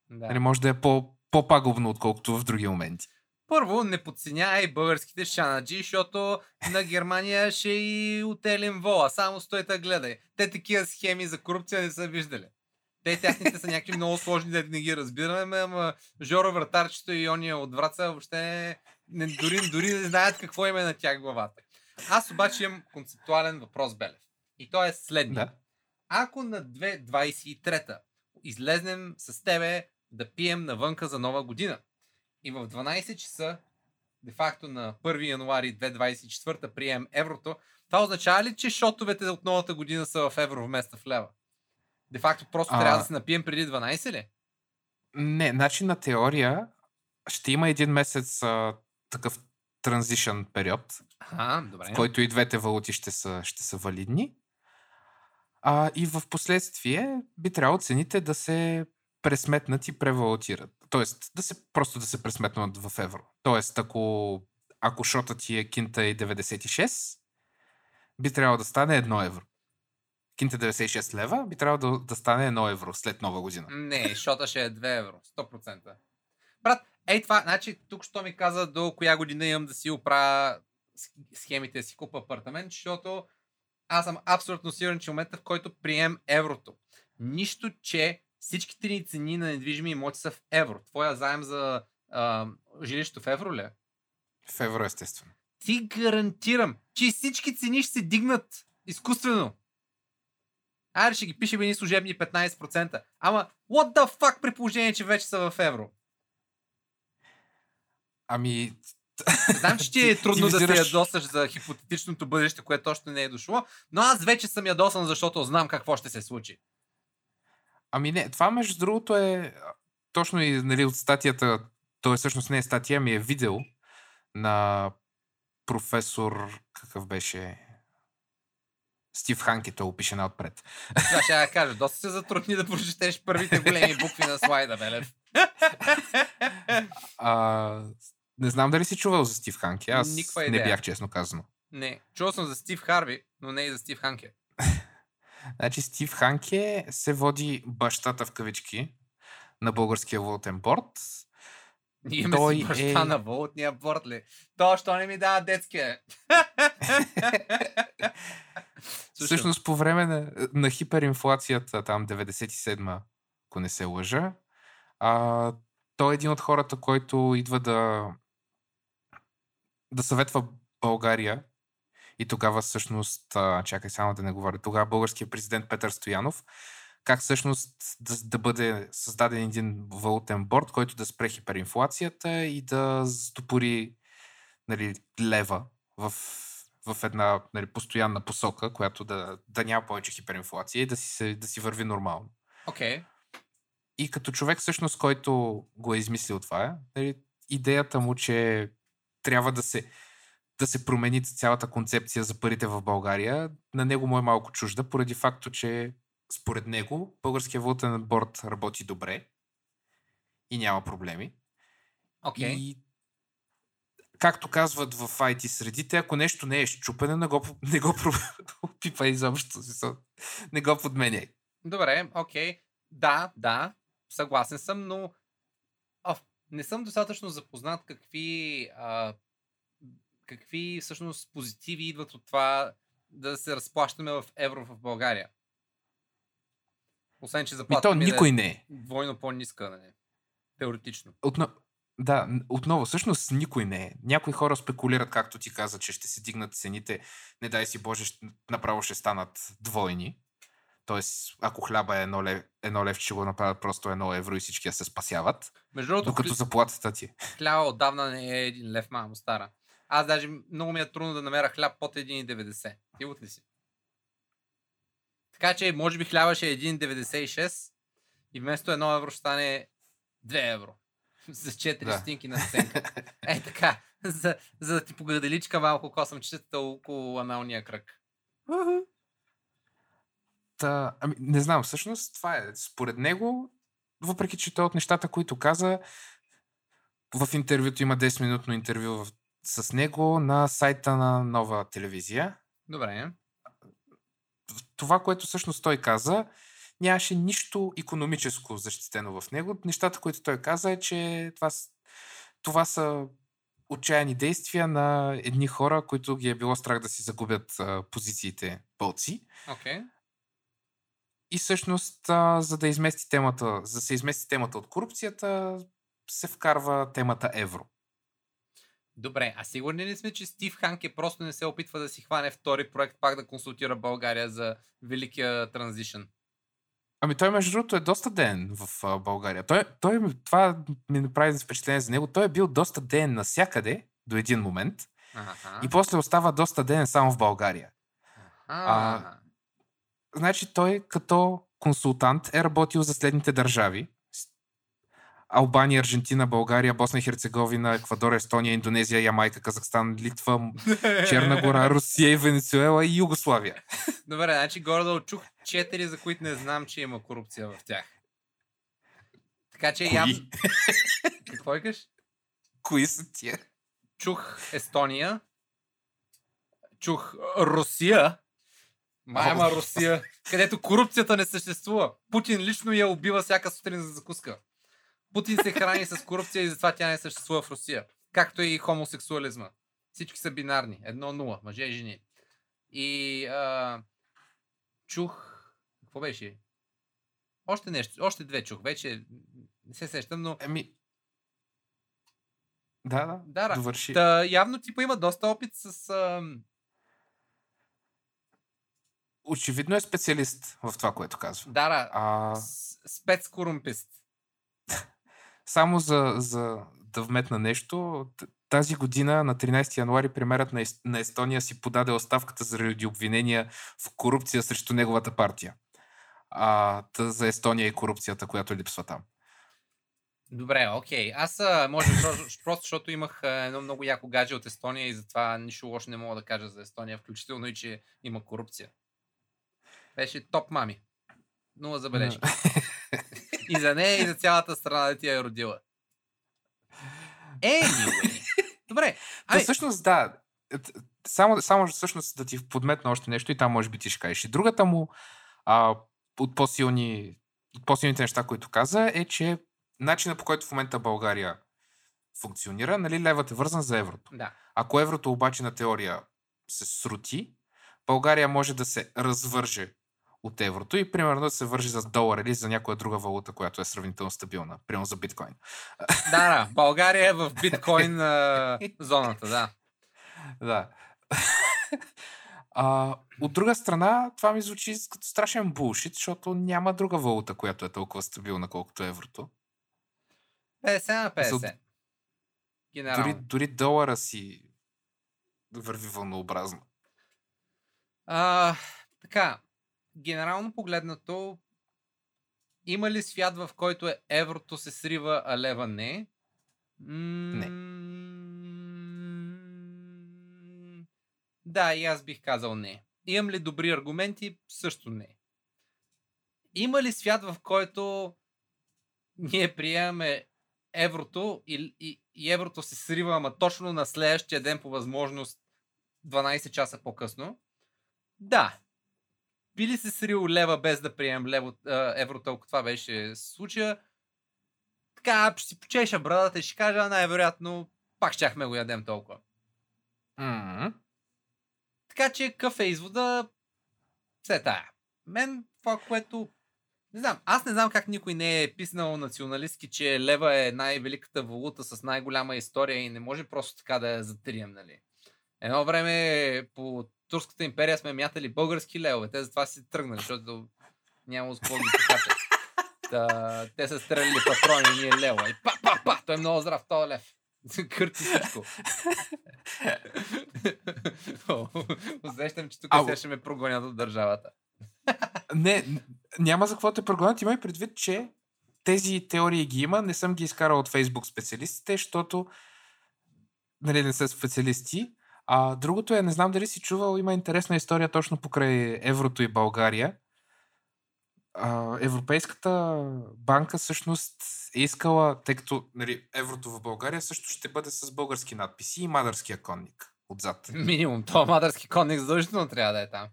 [SPEAKER 1] да.
[SPEAKER 2] нали, може да е по, по-пагубно, отколкото в други моменти.
[SPEAKER 1] Първо, не подценявай българските шанаджи, защото на Германия ще и отелим вола. Само стой да гледай. Те такива схеми за корупция не са виждали. Те тяхните са някакви много сложни, да не ги разбираме, ама Жоро Вратарчето и Ония от Враца въобще не, дори, дори не знаят какво им е на тях главата. Аз обаче имам концептуален въпрос, Белев. И то е следния.
[SPEAKER 2] Да.
[SPEAKER 1] Ако на 2.23 излезнем с тебе да пием навънка за нова година и в 12 часа, де-факто на 1 януари 2024 прием еврото, това означава ли, че шотовете от новата година са в евро вместо в лева? Де-факто просто
[SPEAKER 2] А.
[SPEAKER 1] трябва да се напием преди 12 ли?
[SPEAKER 2] Не, значи на теория ще има един месец а, такъв транзишън период,
[SPEAKER 1] Ага, добре.
[SPEAKER 2] в който и двете валути ще са, ще са валидни. А, и в последствие би трябвало цените да се пресметнат и превалутират. Тоест, да се, просто да се пресметнат в евро. Тоест, ако, ако шота ти е кинта и 96, би трябвало да стане 1 евро. Кинта 96 лева би трябвало да, да стане 1 евро след нова година.
[SPEAKER 1] Не, шота ще е 2 евро. 100%. Брат, ей това, значи тук що ми каза до коя година имам да си оправя схемите, си купа апартамент, защото аз съм абсолютно сигурен, че в момента в който прием еврото, нищо, че всичките ни цени на недвижими имоти са в евро. Твоя заем за а, жилището в евро ли? е?
[SPEAKER 2] В евро, естествено.
[SPEAKER 1] Ти гарантирам, че всички цени ще се дигнат изкуствено. Айде ще ги пишем едни служебни 15%. Ама, what the fuck при положение, че вече са в евро?
[SPEAKER 2] Ами,
[SPEAKER 1] Знам, че ти е трудно
[SPEAKER 2] ти
[SPEAKER 1] да се ядосаш за хипотетичното бъдеще, което още не е дошло, но аз вече съм ядосан, защото знам какво ще се случи.
[SPEAKER 2] Ами не, това между другото е точно и нали, от статията, то е всъщност не е статия, ми е видео на професор, какъв беше, Стив Ханки, той го пише наотпред.
[SPEAKER 1] Това ще я кажа. Доста се затрудни да прочетеш първите големи букви на слайда, Белев.
[SPEAKER 2] А, не знам дали си чувал за Стив Ханки, аз
[SPEAKER 1] Никаква
[SPEAKER 2] не
[SPEAKER 1] идея.
[SPEAKER 2] бях честно казано.
[SPEAKER 1] Не, чувал съм за Стив Харви, но не и за Стив Ханке.
[SPEAKER 2] Значи Стив Ханке се води бащата в кавички на българския валутен борт.
[SPEAKER 1] Имаме
[SPEAKER 2] Той
[SPEAKER 1] си баща
[SPEAKER 2] е-
[SPEAKER 1] на валутния борт ли? То, що не ми дава детския?
[SPEAKER 2] Всъщност по време на, на хиперинфлацията, там 97-ма, ако не се лъжа, а, той е един от хората, който идва да, да съветва България. И тогава всъщност, а, чакай само да не говоря, тогава българският президент Петър Стоянов, как всъщност да, да бъде създаден един валутен борт, който да спре хиперинфлацията и да стопори нали, лева в, в една нали, постоянна посока, която да, да няма повече хиперинфлация и да си, да си върви нормално.
[SPEAKER 1] Окей.
[SPEAKER 2] И като човек всъщност, който го е измислил това, нали, идеята му, че трябва да се, да се промени цялата концепция за парите в България, на него му е малко чужда, поради факто, че според него българския валутен борт работи добре и няма проблеми.
[SPEAKER 1] Окей.
[SPEAKER 2] И както казват в IT средите, ако нещо не е щупено, не го, не го пипа изобщо. Не го подменяй.
[SPEAKER 1] Добре, окей. Да, да, съгласен съм, но а, не съм достатъчно запознат какви, а, какви всъщност позитиви идват от това да се разплащаме в евро в България. Освен, че
[SPEAKER 2] Ми
[SPEAKER 1] заплатата
[SPEAKER 2] то
[SPEAKER 1] ми да
[SPEAKER 2] никой
[SPEAKER 1] е
[SPEAKER 2] не е.
[SPEAKER 1] двойно по-ниска, нали? Теоретично.
[SPEAKER 2] Отно... Да, отново, всъщност никой не е. Някои хора спекулират, както ти каза, че ще се дигнат цените, не дай си Боже, направо ще станат двойни. Тоест, ако хляба е едно, лев, едно лев, ще го направят просто едно евро и всички я се спасяват.
[SPEAKER 1] Между другото,
[SPEAKER 2] Докато
[SPEAKER 1] хли-
[SPEAKER 2] заплатата ти. е.
[SPEAKER 1] хляба отдавна не е един лев, мамо стара. Аз даже много ми е трудно да намеря хляб под 1,90. Ти ли си? Така че, може би хляба ще е 1,96 и вместо 1 евро ще стане 2 евро. С 4
[SPEAKER 2] Да.
[SPEAKER 1] стотинки на стенка. Е така, за, за да ти погаделичка малко косъмчетата около аналния кръг.
[SPEAKER 2] Та, ами, не знам, всъщност това е. Според него, въпреки че той от нещата, които каза, в интервюто има 10-минутно интервю с него на сайта на нова телевизия.
[SPEAKER 1] Добре.
[SPEAKER 2] Това, което всъщност той каза, нямаше нищо економическо защитено в него. Нещата, които той каза е, че това, това са отчаяни действия на едни хора, които ги е било страх да си загубят а, позициите бълци.
[SPEAKER 1] Okay.
[SPEAKER 2] И всъщност, а, за да измести темата, за да се измести темата от корупцията, се вкарва темата евро.
[SPEAKER 1] Добре, а сигурни ли сме, че Стив Ханке просто не се опитва да си хване втори проект, пак да консултира България за великия транзишън?
[SPEAKER 2] Ами той, между другото, е доста ден в а, България. Той, той, това ми направи впечатление за него. Той е бил доста ден навсякъде до един момент
[SPEAKER 1] Ага.
[SPEAKER 2] и после остава доста ден само в България.
[SPEAKER 1] А,
[SPEAKER 2] Значи той като консултант е работил за следните държави. Албания, Аржентина, България, Босна и Херцеговина, Еквадор, Естония, Индонезия, Ямайка, Казахстан, Литва, Черна гора, Русия и Венецуела и Югославия.
[SPEAKER 1] Добре, значи горе да чух четири, за които не знам, че има корупция в тях. Така че явно... Какво викаш?
[SPEAKER 2] Кои са тия?
[SPEAKER 1] Чух Естония. Чух Русия. Майма Русия, където корупцията не съществува. Путин лично я убива всяка сутрин за закуска. Путин се храни с корупция и затова тя не съществува в Русия. Както и хомосексуализма. Всички са бинарни. Едно-нула. Мъже и жени. И а, чух... Какво беше? Още нещо. Още две чух. Вече не се сещам, но...
[SPEAKER 2] Еми... Да, да.
[SPEAKER 1] Да, да.
[SPEAKER 2] Довърши.
[SPEAKER 1] Та, явно типа има доста опит с... ам,
[SPEAKER 2] Очевидно е специалист в това, което казва.
[SPEAKER 1] Да, да.
[SPEAKER 2] А,
[SPEAKER 1] Спецкорумпист.
[SPEAKER 2] само за, за да вметна нещо, тази година на 13 януари премерът на Естония си подаде оставката заради обвинения в корупция срещу неговата партия. А, за Естония и корупцията, която липсва там.
[SPEAKER 1] Добре, окей. Аз може просто, защото имах едно много яко гадже от Естония и затова нищо лошо не мога да кажа за Естония, включително и, че има корупция. Беше топ мами. Нула забележки. и за нея, и за цялата страна да ти я е родила. Anyway. Добре. Ами,
[SPEAKER 2] всъщност, да. е, Само, само всъщност да ти подметна още нещо и там може би ти ще кажеш. И другата му а, от, по-силни, от по-силните неща, които каза, е, че начинът по който в момента България функционира, нали, левът е вързан за еврото.
[SPEAKER 1] да.
[SPEAKER 2] Ако еврото обаче на теория се срути, България може да се развърже от еврото и примерно да се вържи за долар или за някоя друга валута, която е сравнително стабилна, примерно за биткоин.
[SPEAKER 1] Да, да. България е в биткоин зоната, да.
[SPEAKER 2] Да. а, от друга страна, това ми звучи като страшен булшит, защото няма друга валута, която е толкова стабилна, колкото еврото.
[SPEAKER 1] 50 на 50.
[SPEAKER 2] Дори,
[SPEAKER 1] Генерално.
[SPEAKER 2] дори долара си върви вълнообразно.
[SPEAKER 1] А, така, генерално погледнато, има ли свят, в който е еврото се срива, а лева не?
[SPEAKER 2] Не.
[SPEAKER 1] М, Да, и аз бих казал не. Имам ли добри аргументи? Също не. Има ли свят, в който ние приемаме еврото и, и, и еврото се срива, ама точно на следващия ден по възможност 12 часа по-късно? Да. Би ли се срил лева без да приемем лево, еврото, ако това беше случая? Така, ще си почеша брадата и ще кажа, най-вероятно пак щяхме го ядем толкова.
[SPEAKER 2] М,
[SPEAKER 1] Така че какъв е извода? Все тая. Мен това, което... Не знам, аз не знам как никой не е писнал националистки, че лева е най-великата валута с най-голяма история и не може просто така да я затрием, нали? Едно време по Турската империя сме мятали български левове. Те затова си тръгнали, защото няма с какво те са стреляли патрони, ние лева. И па, па, па, той е много здрав, този лев. Кърти всичко. Усещам, че тук
[SPEAKER 2] Ало.
[SPEAKER 1] сега ще ме прогонят от държавата.
[SPEAKER 2] Не, няма за какво те прогонят. Имай предвид, че тези теории ги има. Не съм ги изкарал от Facebook специалистите, защото нали, не са специалисти. А другото е, не знам дали си чувал, има интересна история точно покрай еврото и България. А, Европейската банка всъщност е искала, тъй като нали, еврото в България също ще бъде с български надписи и мадърския конник отзад.
[SPEAKER 1] Минимум. То мадърски конник задължително трябва да е там.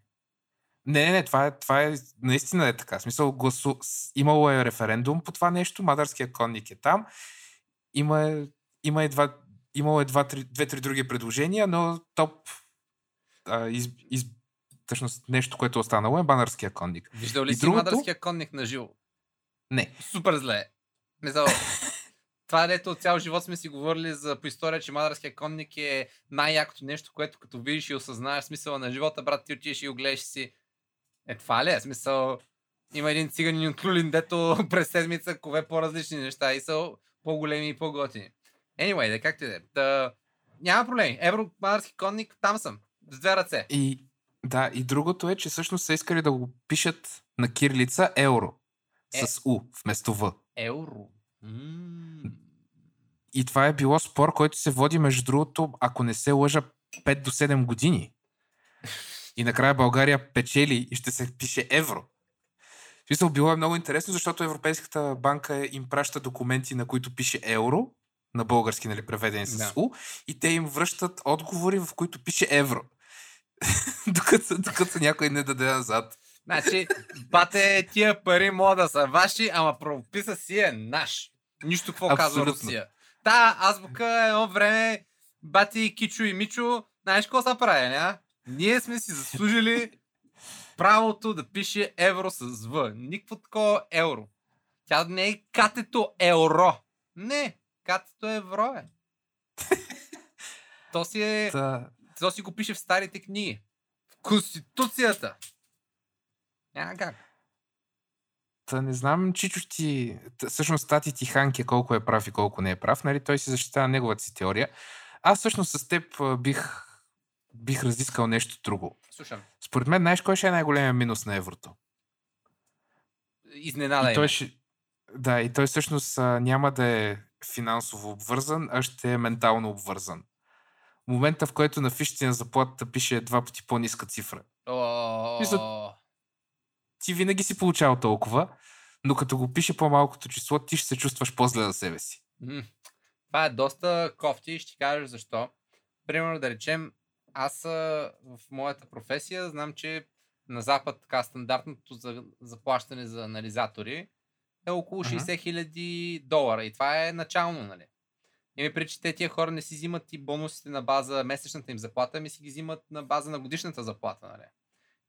[SPEAKER 2] Не, не, не, това е, това е наистина е така. В смисъл, гласу... имало е референдум по това нещо, Мадарския конник е там. Има, е- има е два, имало е два, три, две-три други предложения, но топ а, из, из, всъщност нещо, което е останало е Банарския конник.
[SPEAKER 1] Виждал ли
[SPEAKER 2] И
[SPEAKER 1] си
[SPEAKER 2] другото?
[SPEAKER 1] мадърския конник на живо?
[SPEAKER 2] Не.
[SPEAKER 1] Супер зле. Мисъл, това дето цял живот сме си говорили за по история, че мадърския конник е най-якото нещо, което като видиш и осъзнаеш смисъла на живота, брат, ти отидеш и го гледаш и си. Е, това ли е? Смисъл, има един циганин от Люлин, дето през седмица кове по-различни неща и са по-големи и по-готини. Anyway, да как ти да е. Та, Няма проблеми. Евро мадърски конник, там съм. С две ръце.
[SPEAKER 2] И, да, и другото е, че всъщност са искали да го пишат на кирилица евро.
[SPEAKER 1] Е.
[SPEAKER 2] С У вместо В.
[SPEAKER 1] Евро. М.
[SPEAKER 2] И това е било спор, който се води, между другото, ако не се лъжа, 5 до 7 години. И накрая България печели и ще се пише евро. Смисъл, било е много интересно, защото Европейската банка им праща документи, на които пише евро, на български, нали, преведени с
[SPEAKER 1] Да.
[SPEAKER 2] У, и те им връщат отговори, в които пише евро. докато, докато някой не даде назад.
[SPEAKER 1] Значи, бате, тия пари могат да са ваши, ама правописа си е наш. Нищо какво казва. Русия. Та, азбука едно време, бати Кичо и Мичо, знаеш какво са прави, ня? Ние сме си заслужили правото да пише евро с В. Никакво такова евро. Тя не е катето евро. Не, катето евро е. То си е...
[SPEAKER 2] Та,
[SPEAKER 1] То си го пише в старите книги. В Конституцията. Няма как.
[SPEAKER 2] Та не знам, Чичо ти... Всъщност Тати Тиханки колко е прав и колко не е прав. Нали? Той си защитава неговата си теория. Аз всъщност с теб бих, бих разискал нещо друго.
[SPEAKER 1] Слушам.
[SPEAKER 2] Според мен, знаеш кой ще е най-големия минус на еврото?
[SPEAKER 1] Изненада
[SPEAKER 2] и
[SPEAKER 1] е.
[SPEAKER 2] той ще... Да, и той всъщност няма да е финансово обвързан, а ще е ментално обвързан. Момента, в който на фишите на заплатата пише два пъти по-ниска цифра. Мисля- Ти винаги си получавал толкова, но като го пише по-малкото число, ти ще се чувстваш по-зле за себе си.
[SPEAKER 1] Това е доста кофти и ще кажа защо. Примерно да речем, аз в моята професия знам, че на Запад така стандартното за, заплащане за анализатори е около
[SPEAKER 2] Мгм.
[SPEAKER 1] 60 хиляди долара и това е начално, нали? Ими преди, че те тия хора не си взимат и бонусите на база месечната им заплата, ами си ги взимат на база на годишната заплата, нали?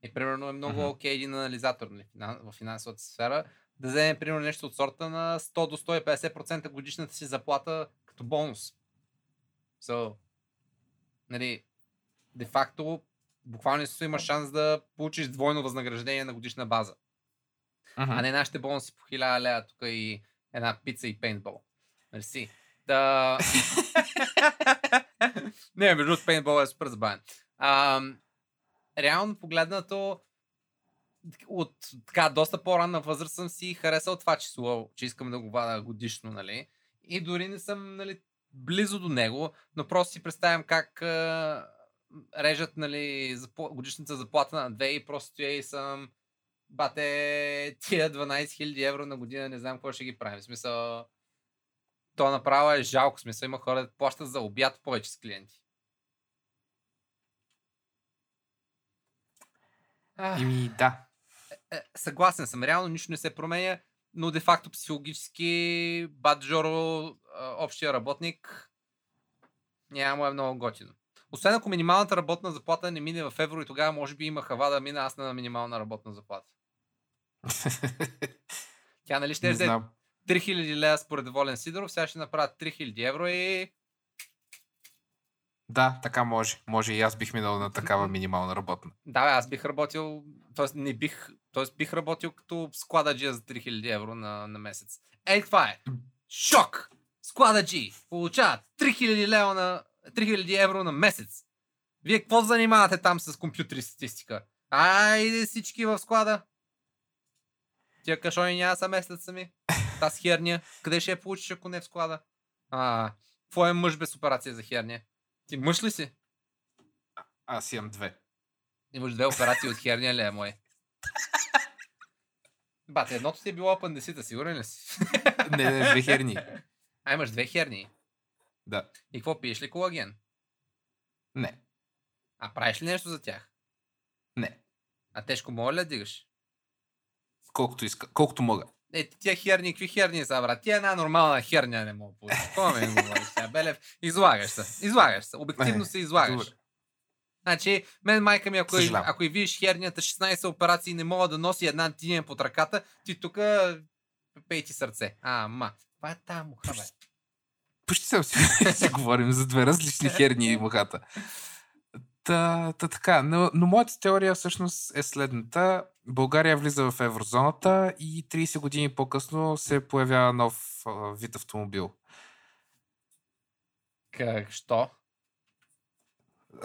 [SPEAKER 1] И примерно е много
[SPEAKER 2] Мгм.
[SPEAKER 1] окей един анализатор нали, в финансовата сфера да вземе примерно нещо от сорта на 100 до 150% годишната си заплата като бонус. So, нали, де факто, буквално си има шанс да получиш двойно възнаграждение на годишна база. А не нашите бонуси по 1000 лева тук и една пица и пейнтбол. Мерси. Да. не, между другото, пейнтбол е супер забавен. А, реално погледнато, от така доста по-ранна възраст съм си харесал това число, че искам да го вада годишно, нали? И дори не съм, нали, близо до него, но просто си представям как а, режат, нали, годишната заплата на две и просто стоя и съм бате, тия 12 000 евро на година, не знам какво ще ги правим. В смисъл, то направо е жалко. Смисъл, има хора да плащат за обяд повече с клиенти.
[SPEAKER 2] Ими да.
[SPEAKER 1] е, съгласен съм, реално нищо не се променя, но де-факто психологически Баджоро, общия работник, няма е много готино. Освен ако минималната работна заплата не мине в евро и тогава може би има хава да мина аз на минимална работна заплата. Тя нали ще
[SPEAKER 2] знам.
[SPEAKER 1] 3000 лева според Волен Сидоров, сега ще направят 3000 евро и
[SPEAKER 2] Да, така може. Може и аз бих минал на такава минимална работна.
[SPEAKER 1] да, бе, аз бих работил, т.е. не бих, т.е. бих работил като склададжия за 3000 евро на, на месец. Ей, това е! Шок! Склададжи получават 3000 лева на 3000 евро на месец. Вие какво занимавате там с компютри статистика? Айде всички в склада. Тия кашони няма са местят сами. Таз херния. Къде ще я получиш, ако не в склада? А, какво е мъж без операция за херния? Ти мъж ли си?
[SPEAKER 2] Аз имам две.
[SPEAKER 1] Имаш две операции от херния ли е мой? Бате, едното ти е било апандесита, сигурен ли си?
[SPEAKER 2] Не, не, две херни.
[SPEAKER 1] А, имаш две херни.
[SPEAKER 2] Да.
[SPEAKER 1] И какво пиеш ли колаген?
[SPEAKER 2] Не.
[SPEAKER 1] А правиш ли нещо за тях?
[SPEAKER 2] Не.
[SPEAKER 1] А тежко мога ли да дигаш?
[SPEAKER 2] Колкото иска. Колкото мога.
[SPEAKER 1] Е, ти тия херни, какви херни са, брат? Ти една нормална херня не мога да. Какво ме говориш сега, Белев? Излагаш се. Излагаш се. Обективно се излагаш.
[SPEAKER 2] Добре.
[SPEAKER 1] Значи, мен майка ми, ако, и,
[SPEAKER 2] Съжалявам.
[SPEAKER 1] ако и видиш хернията 16 операции не мога да носи една антинен под ръката, ти тук пей ти сърце. А, ма. Това е тая муха, бе.
[SPEAKER 2] Почти си, си говорим за две различни херни и мухата. Та, та така, но, но моята теория всъщност е следната. България влиза в еврозоната и 30 години по-късно се появява нов а, вид автомобил.
[SPEAKER 1] Как, що?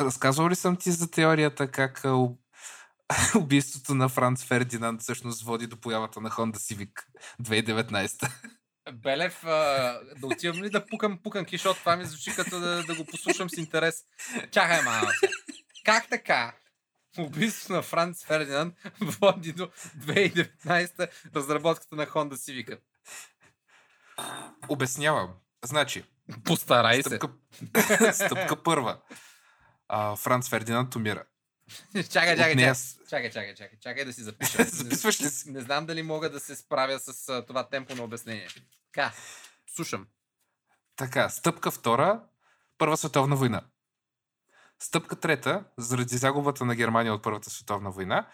[SPEAKER 2] Разказвал ли съм ти за теорията как убийството на Франц Фердинанд всъщност води до появата на Honda Civic 2019?
[SPEAKER 1] Белев, а, да отивам ли да пукам пуканки, защото това ми звучи като да, да го послушам с интерес. Чакай малко. Как така? Убийството на Франц Фердинанд води до 2019 разработката на Honda Civic.
[SPEAKER 2] Обяснявам. Значи,
[SPEAKER 1] Постарай се.
[SPEAKER 2] стъпка, стъпка първа. А, Франц Фердинанд умира.
[SPEAKER 1] Чакай, чакай,
[SPEAKER 2] нея
[SPEAKER 1] чакай. Чакай, чакай, чакай. Да си запиша.
[SPEAKER 2] Записваш ли си?
[SPEAKER 1] Не знам дали мога да се справя с а, това темпо на обяснение. Така, слушам.
[SPEAKER 2] Така, стъпка втора, Първа световна война. Стъпка трета, заради загубата на Германия от Първата световна война,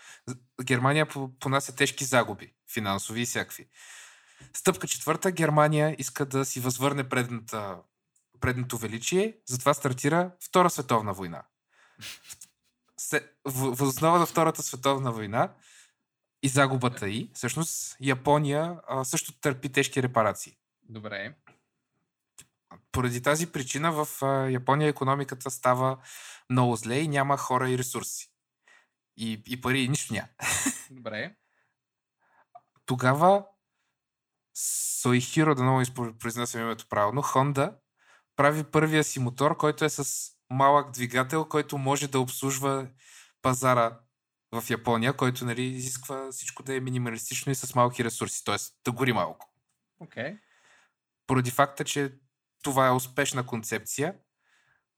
[SPEAKER 2] Германия по- понася тежки загуби, финансови и всякакви. Стъпка четвърта, Германия иска да си възвърне предната, предното величие, затова стартира Втора световна война. Се, в- въз основа на Втората световна война и загубата й, всъщност Япония също търпи тежки репарации.
[SPEAKER 1] Добре.
[SPEAKER 2] Поради тази причина в Япония економиката става много зле и няма хора и ресурси. И, и пари, и нищо няма.
[SPEAKER 1] Добре.
[SPEAKER 2] Тогава Соихиро, да много произнасям името правилно, Honda прави първия си мотор, който е с малък двигател, който може да обслужва пазара в Япония, който нали, изисква всичко да е минималистично и с малки ресурси, т.е. да гори малко.
[SPEAKER 1] Окей.
[SPEAKER 2] Поради факта, че това е успешна концепция,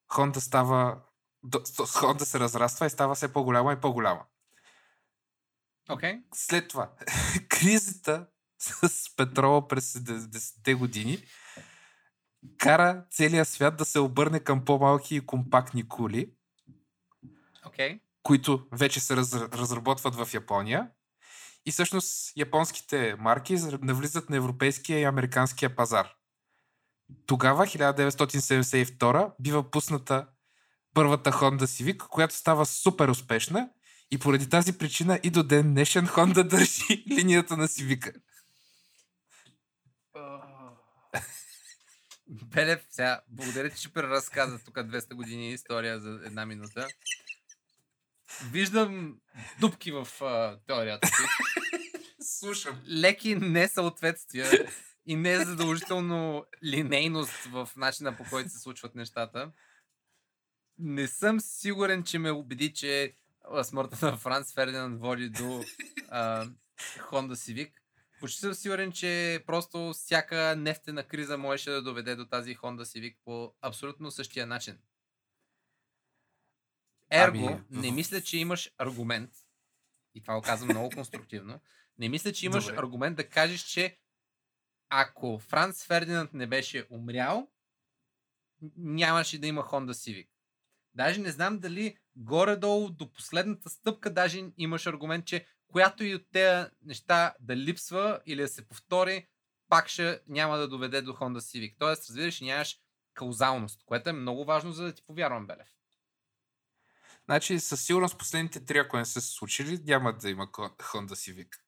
[SPEAKER 2] Honda става Honda се разраства и става все по-голяма и по-голяма.
[SPEAKER 1] Окей.
[SPEAKER 2] След това, кризата с петрола през 70-те години кара целият свят да се обърне към по-малки и компактни кули,
[SPEAKER 1] Окей.
[SPEAKER 2] които вече се раз, разработват в Япония. И всъщност японските марки навлизат на европейския и американския пазар. Тогава, 1972, бива пусната първата Honda Civic, която става супер успешна и поради тази причина и до ден днешен Honda държи линията на Civic.
[SPEAKER 1] Белев, сега, благодаря ти, че преразказа тук 200 години история за една минута. Виждам дупки в а, теорията ти.
[SPEAKER 2] Слушам.
[SPEAKER 1] Леки несъответствия и не задължително линейност в начина по който се случват нещата. Не съм сигурен, че ме убеди, че смъртта на Франц Фердинанд води до а, Honda Civic. Почти съм сигурен, че просто всяка нефтена криза можеше да доведе до тази Honda Civic по абсолютно същия начин. Ерго,
[SPEAKER 2] Ами,
[SPEAKER 1] не мисля, че имаш аргумент, и това го казвам много конструктивно, не мисля, че имаш
[SPEAKER 2] Добре.
[SPEAKER 1] аргумент да кажеш, че ако Франц Фердинанд не беше умрял, нямаше да има Honda Civic. Даже не знам дали горе-долу до последната стъпка даже имаш аргумент, че която и от тези неща да липсва или да се повтори, пак ще няма да доведе до Honda Civic. Тоест, разбираш, нямаш каузалност, което е много важно, за да ти повярвам, Белев.
[SPEAKER 2] Значи със сигурност последните три, ако не са се случили, няма да има Honda Civic.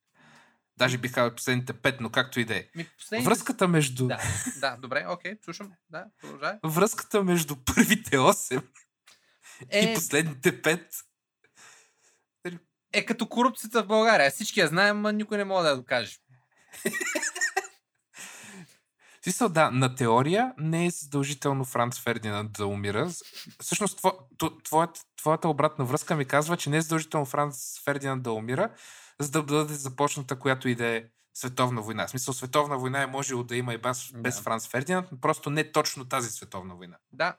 [SPEAKER 2] Даже бих казал последните пет, но както и да е.
[SPEAKER 1] Последните...
[SPEAKER 2] Връзката между,
[SPEAKER 1] Да, да, добре, окей, слушам. Да, продължай.
[SPEAKER 2] връзката между първите 8 и
[SPEAKER 1] Е,
[SPEAKER 2] последните 5
[SPEAKER 1] е като корупцията в България. Всички я знаем, но никой не може да я докаже.
[SPEAKER 2] Смисъл, да, на теория не е задължително Франц Фердинанд да умира. Всъщност, тво, твоята, твоята обратна връзка ми казва, че не е задължително Франц Фердинанд да умира, за да бъде започната която и да е световна война. В смисъл, световна война е можело да има и без, да. без Франц Фердинанд, но просто не точно тази световна война.
[SPEAKER 1] Да.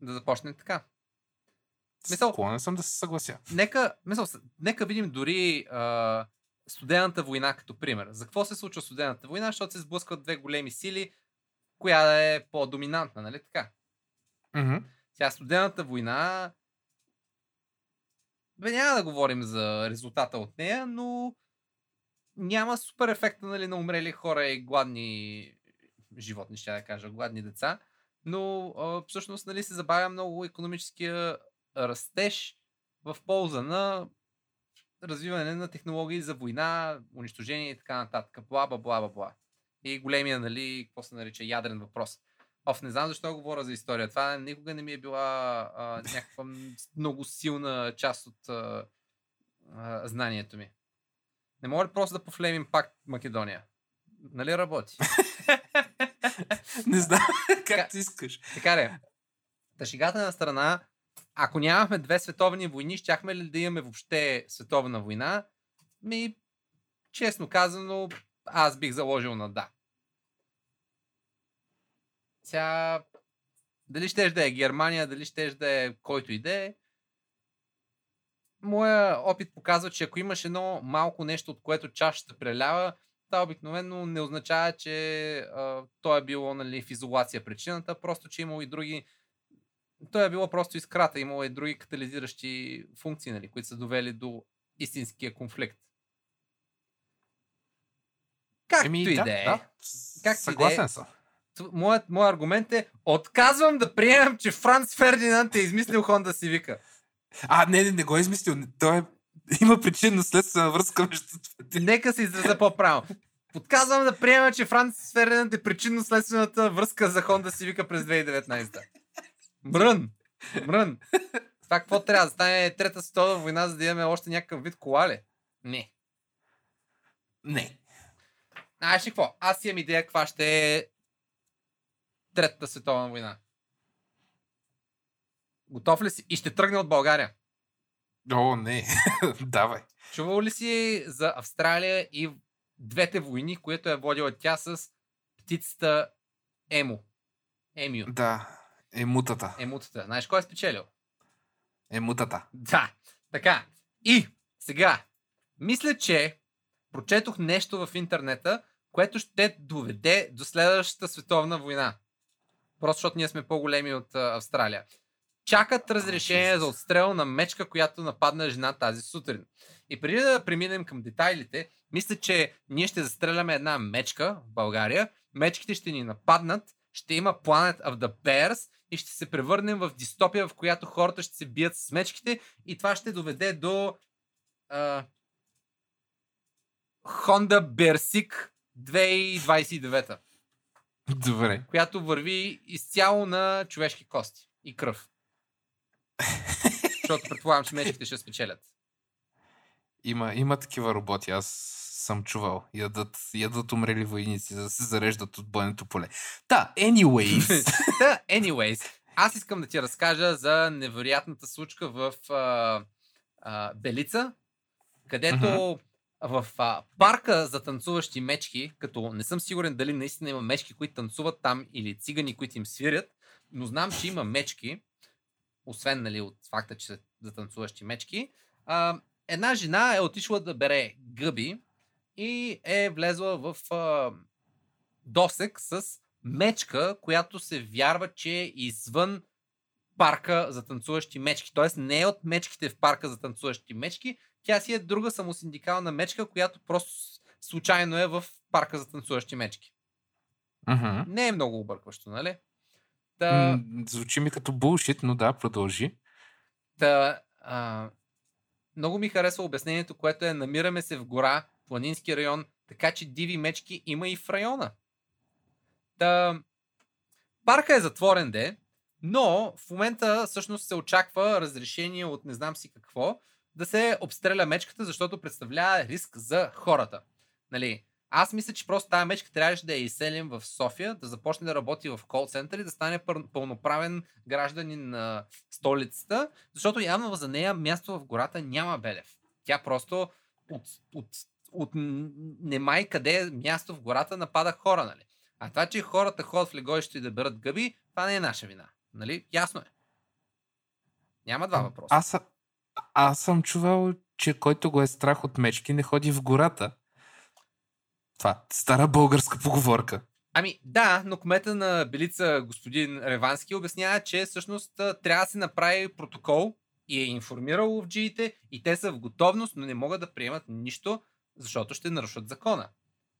[SPEAKER 1] Да започне така.
[SPEAKER 2] Мисъл, Склонен съм да се съглася.
[SPEAKER 1] Нека, мисъл, нека видим дори а, студената война като пример. За какво се случва студената война? Защото се сблъскват две големи сили, коя е по-доминантна, нали така?
[SPEAKER 2] Mm-hmm.
[SPEAKER 1] Тя студената война бе, няма да говорим за резултата от нея, но няма супер ефекта нали, на умрели хора и гладни животни, ще да кажа, гладни деца. Но а, всъщност нали, се забавя много економическия растеж в полза на развиване на технологии за война, унищожение и така нататък. Бла, бла, бла, бла. И големия, нали, какво се нарича, ядрен въпрос. Оф, не знам защо говоря за история. Това никога не ми е била а, някаква много силна част от а, а, знанието ми. Не мога ли просто да пофлемим пак Македония? Нали работи?
[SPEAKER 2] не знам как ти искаш.
[SPEAKER 1] Така ли? Тъшигата на страна, ако нямахме две световни войни, щяхме ли да имаме въобще световна война? Ми, честно казано, аз бих заложил на да. Сега, дали щеш да е Германия, дали щеш да е който и да е, моя опит показва, че ако имаш едно малко нещо, от което чашата прелява, това обикновено не означава, че а, то е било нали, в изолация причината, просто че имало и други то е било просто изкрата, имало и други катализиращи функции, нали, които са довели до истинския конфликт. Както Еми, и да, е. Да,
[SPEAKER 2] както съгласен е. съм.
[SPEAKER 1] Моят, моят аргумент е, отказвам да приемам, че Франц Фердинанд е измислил Хонда си вика.
[SPEAKER 2] А, не, не, не го е измислил. Той е... има причинно следствена връзка между.
[SPEAKER 1] Нека се изразя по-правилно. Отказвам да приема, че Франц Фердинанд е причинно следствената връзка за Хонда си вика през 2019. Мрън! Мрън! Това какво трябва? Да стане трета световна война, за да имаме още някакъв вид кола ли? Не.
[SPEAKER 2] Не.
[SPEAKER 1] Знаеш ли какво? Аз имам идея каква ще е Третата световна война. Готов ли си? И ще тръгне от България.
[SPEAKER 2] О, не. Давай.
[SPEAKER 1] Чувал ли си за Австралия и двете войни, които е водила тя с птицата Емо? Емю.
[SPEAKER 2] Да. Емутата.
[SPEAKER 1] Емутата. Знаеш кой е спечелил?
[SPEAKER 2] Емутата.
[SPEAKER 1] Да. Така. И сега, мисля, че прочетох нещо в интернета, което ще доведе до следващата световна война. Просто защото ние сме по-големи от а, Австралия. Чакат разрешение за отстрел на мечка, която нападна жена тази сутрин. И преди да преминем към детайлите, мисля, че ние ще застреляме една мечка в България. Мечките ще ни нападнат, ще има Planet of the Bears и ще се превърнем в дистопия, в която хората ще се бият с мечките и това ще доведе до а, Honda Bersic 2029.
[SPEAKER 2] Добре.
[SPEAKER 1] Която върви изцяло на човешки кости и кръв. Защото предполагам, че мечките ще спечелят.
[SPEAKER 2] Има, има такива роботи, аз съм чувал. Ядат, ядат умрели войници, за да се зареждат от бойното поле. Та, anyways.
[SPEAKER 1] Та, anyways. Аз искам да ти разкажа за невероятната случка в а, а, Белица, където uh-huh в а, парка за танцуващи мечки, като не съм сигурен дали наистина има мечки, които танцуват там или цигани, които им свирят, но знам, че има мечки, освен нали, от факта, че са за танцуващи мечки. А, една жена е отишла да бере гъби и е влезла в а, досек с мечка, която се вярва, че е извън парка за танцуващи мечки. Тоест не е от мечките в парка за танцуващи мечки, тя си е друга самосиндикална мечка, която просто случайно е в парка за танцуващи мечки.
[SPEAKER 2] Uh-huh.
[SPEAKER 1] Не е много объркващо, нали?
[SPEAKER 2] Та... Звучи ми като булшит, но да, продължи.
[SPEAKER 1] Та, а... Много ми харесва обяснението, което е намираме се в гора, планински район, така че диви мечки има и в района. Та... Парка е затворен де, но в момента всъщност се очаква разрешение от не знам си какво, да се обстреля мечката, защото представлява риск за хората. Нали, Аз мисля, че просто тази мечка трябваше да я изселим в София, да започне да работи в кол център и да стане пълноправен гражданин на столицата, защото явно за нея място в гората няма Белев. Тя просто от, от, от немай къде място в гората напада хора, нали? А това, че хората ходят в легойщето и да берат гъби, това не е наша вина. Нали? Ясно е. Няма два въпроса.
[SPEAKER 2] Аз, аз съм чувал, че който го е страх от мечки, не ходи в гората. Това, стара българска поговорка.
[SPEAKER 1] Ами да, но кмета на Белица, господин Ревански, обяснява, че всъщност трябва да се направи протокол и е информирал ловджиите и те са в готовност, но не могат да приемат нищо, защото ще нарушат закона.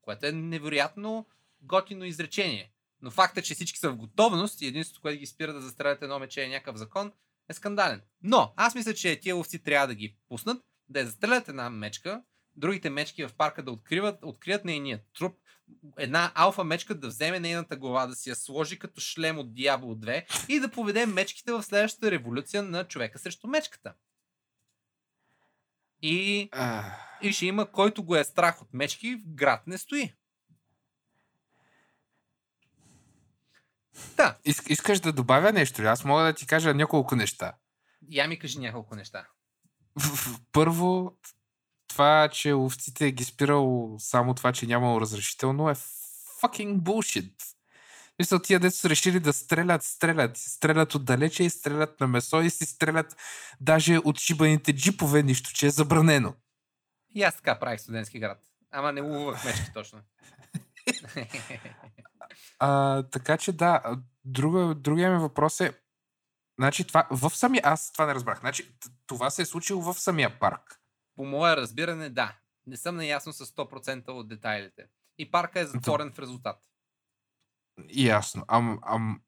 [SPEAKER 1] Което е невероятно готино изречение. Но факта, че всички са в готовност и единството, което ги спира да застрелят едно мече е някакъв закон, е скандален. Но аз мисля, че тия ловци трябва да ги пуснат, да я застрелят една мечка, другите мечки в парка да откриват, открият нейния труп, една алфа мечка да вземе нейната глава, да си я сложи като шлем от Diablo 2 и да поведе мечките в следващата революция на човека срещу мечката. И, и ще има който го е страх от мечки, в град не стои. Да,
[SPEAKER 2] Ис- искаш да добавя нещо? Аз мога да ти кажа няколко неща.
[SPEAKER 1] я ми кажи няколко неща.
[SPEAKER 2] Първо, това, че ловците ги спирал само това, че нямало разрешително е fucking bullshit. Мисля, тия деца са решили да стрелят, стрелят, стрелят отдалече и стрелят на месо и си стрелят даже от шибаните джипове, нищо, че е забранено.
[SPEAKER 1] И аз така правих студентски град. Ама не ловувах мечки точно.
[SPEAKER 2] А, така че да, друга, другия ми въпрос е, значи това, в самия, аз това не разбрах, значи това се е случило в самия парк.
[SPEAKER 1] По мое разбиране, да. Не съм наясно с 100% от детайлите. И парка е затворен в резултат.
[SPEAKER 2] Ясно. Ам, ам...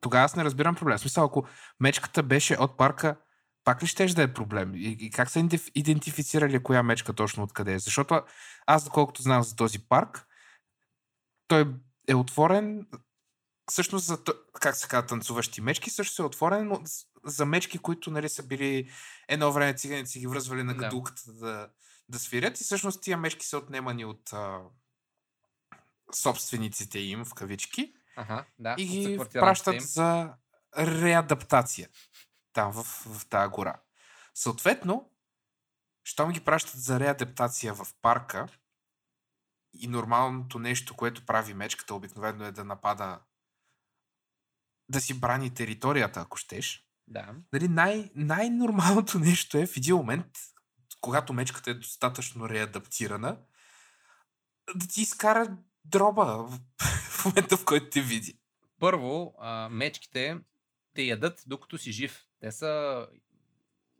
[SPEAKER 2] Тогава аз не разбирам проблем. В смисъл, ако мечката беше от парка, пак ли щеш да е проблем? И, и как са идентиф- идентифицирали коя мечка точно откъде е? Защото аз, доколкото знам за този парк, той е отворен всъщност за, как се казва, танцуващи мечки, също е отворен но за мечки, които нали, са били едно време циганици ги връзвали на
[SPEAKER 1] Да.
[SPEAKER 2] гадулката да, да свирят и всъщност тия мечки са отнемани от а, собствениците им, в кавички,
[SPEAKER 1] Ага, да.
[SPEAKER 2] и ги пращат
[SPEAKER 1] им.
[SPEAKER 2] за реадаптация там в, в тази гора. Съответно, щом ги пращат за реадаптация в парка и нормалното нещо, което прави мечката обикновено е да напада да си брани територията, ако щеш.
[SPEAKER 1] Да.
[SPEAKER 2] Нали, най- най-нормалното нещо е в един момент, когато мечката е достатъчно реадаптирана, да ти изкара дроба в, момента, в който те види.
[SPEAKER 1] Първо, а, мечките те ядат докато си жив. Те са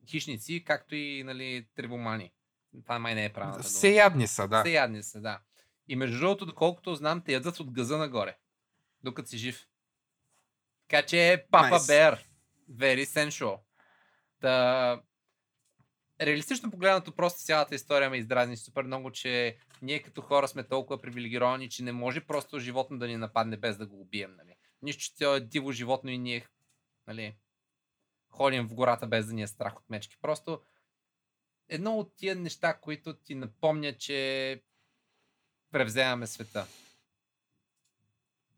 [SPEAKER 1] хищници, както и нали, трибомани. Това май не е правилната дума.
[SPEAKER 2] Всеядни са, да.
[SPEAKER 1] Всеядни са, да. И между другото, доколкото знам, те ядат от газа нагоре, докато си жив. Така че Папа
[SPEAKER 2] Nice.
[SPEAKER 1] Бер, very sensual. Та, реалистично погледнато, просто цялата история ме издразни супер много, че ние като хора сме толкова привилегировани, че не може просто животно да ни нападне без да го убием. Нали? Нищо, че то е диво животно и ние нали, ходим в гората без да ни е страх от мечки. Просто едно от тия неща, които ти напомня, че превземаме света.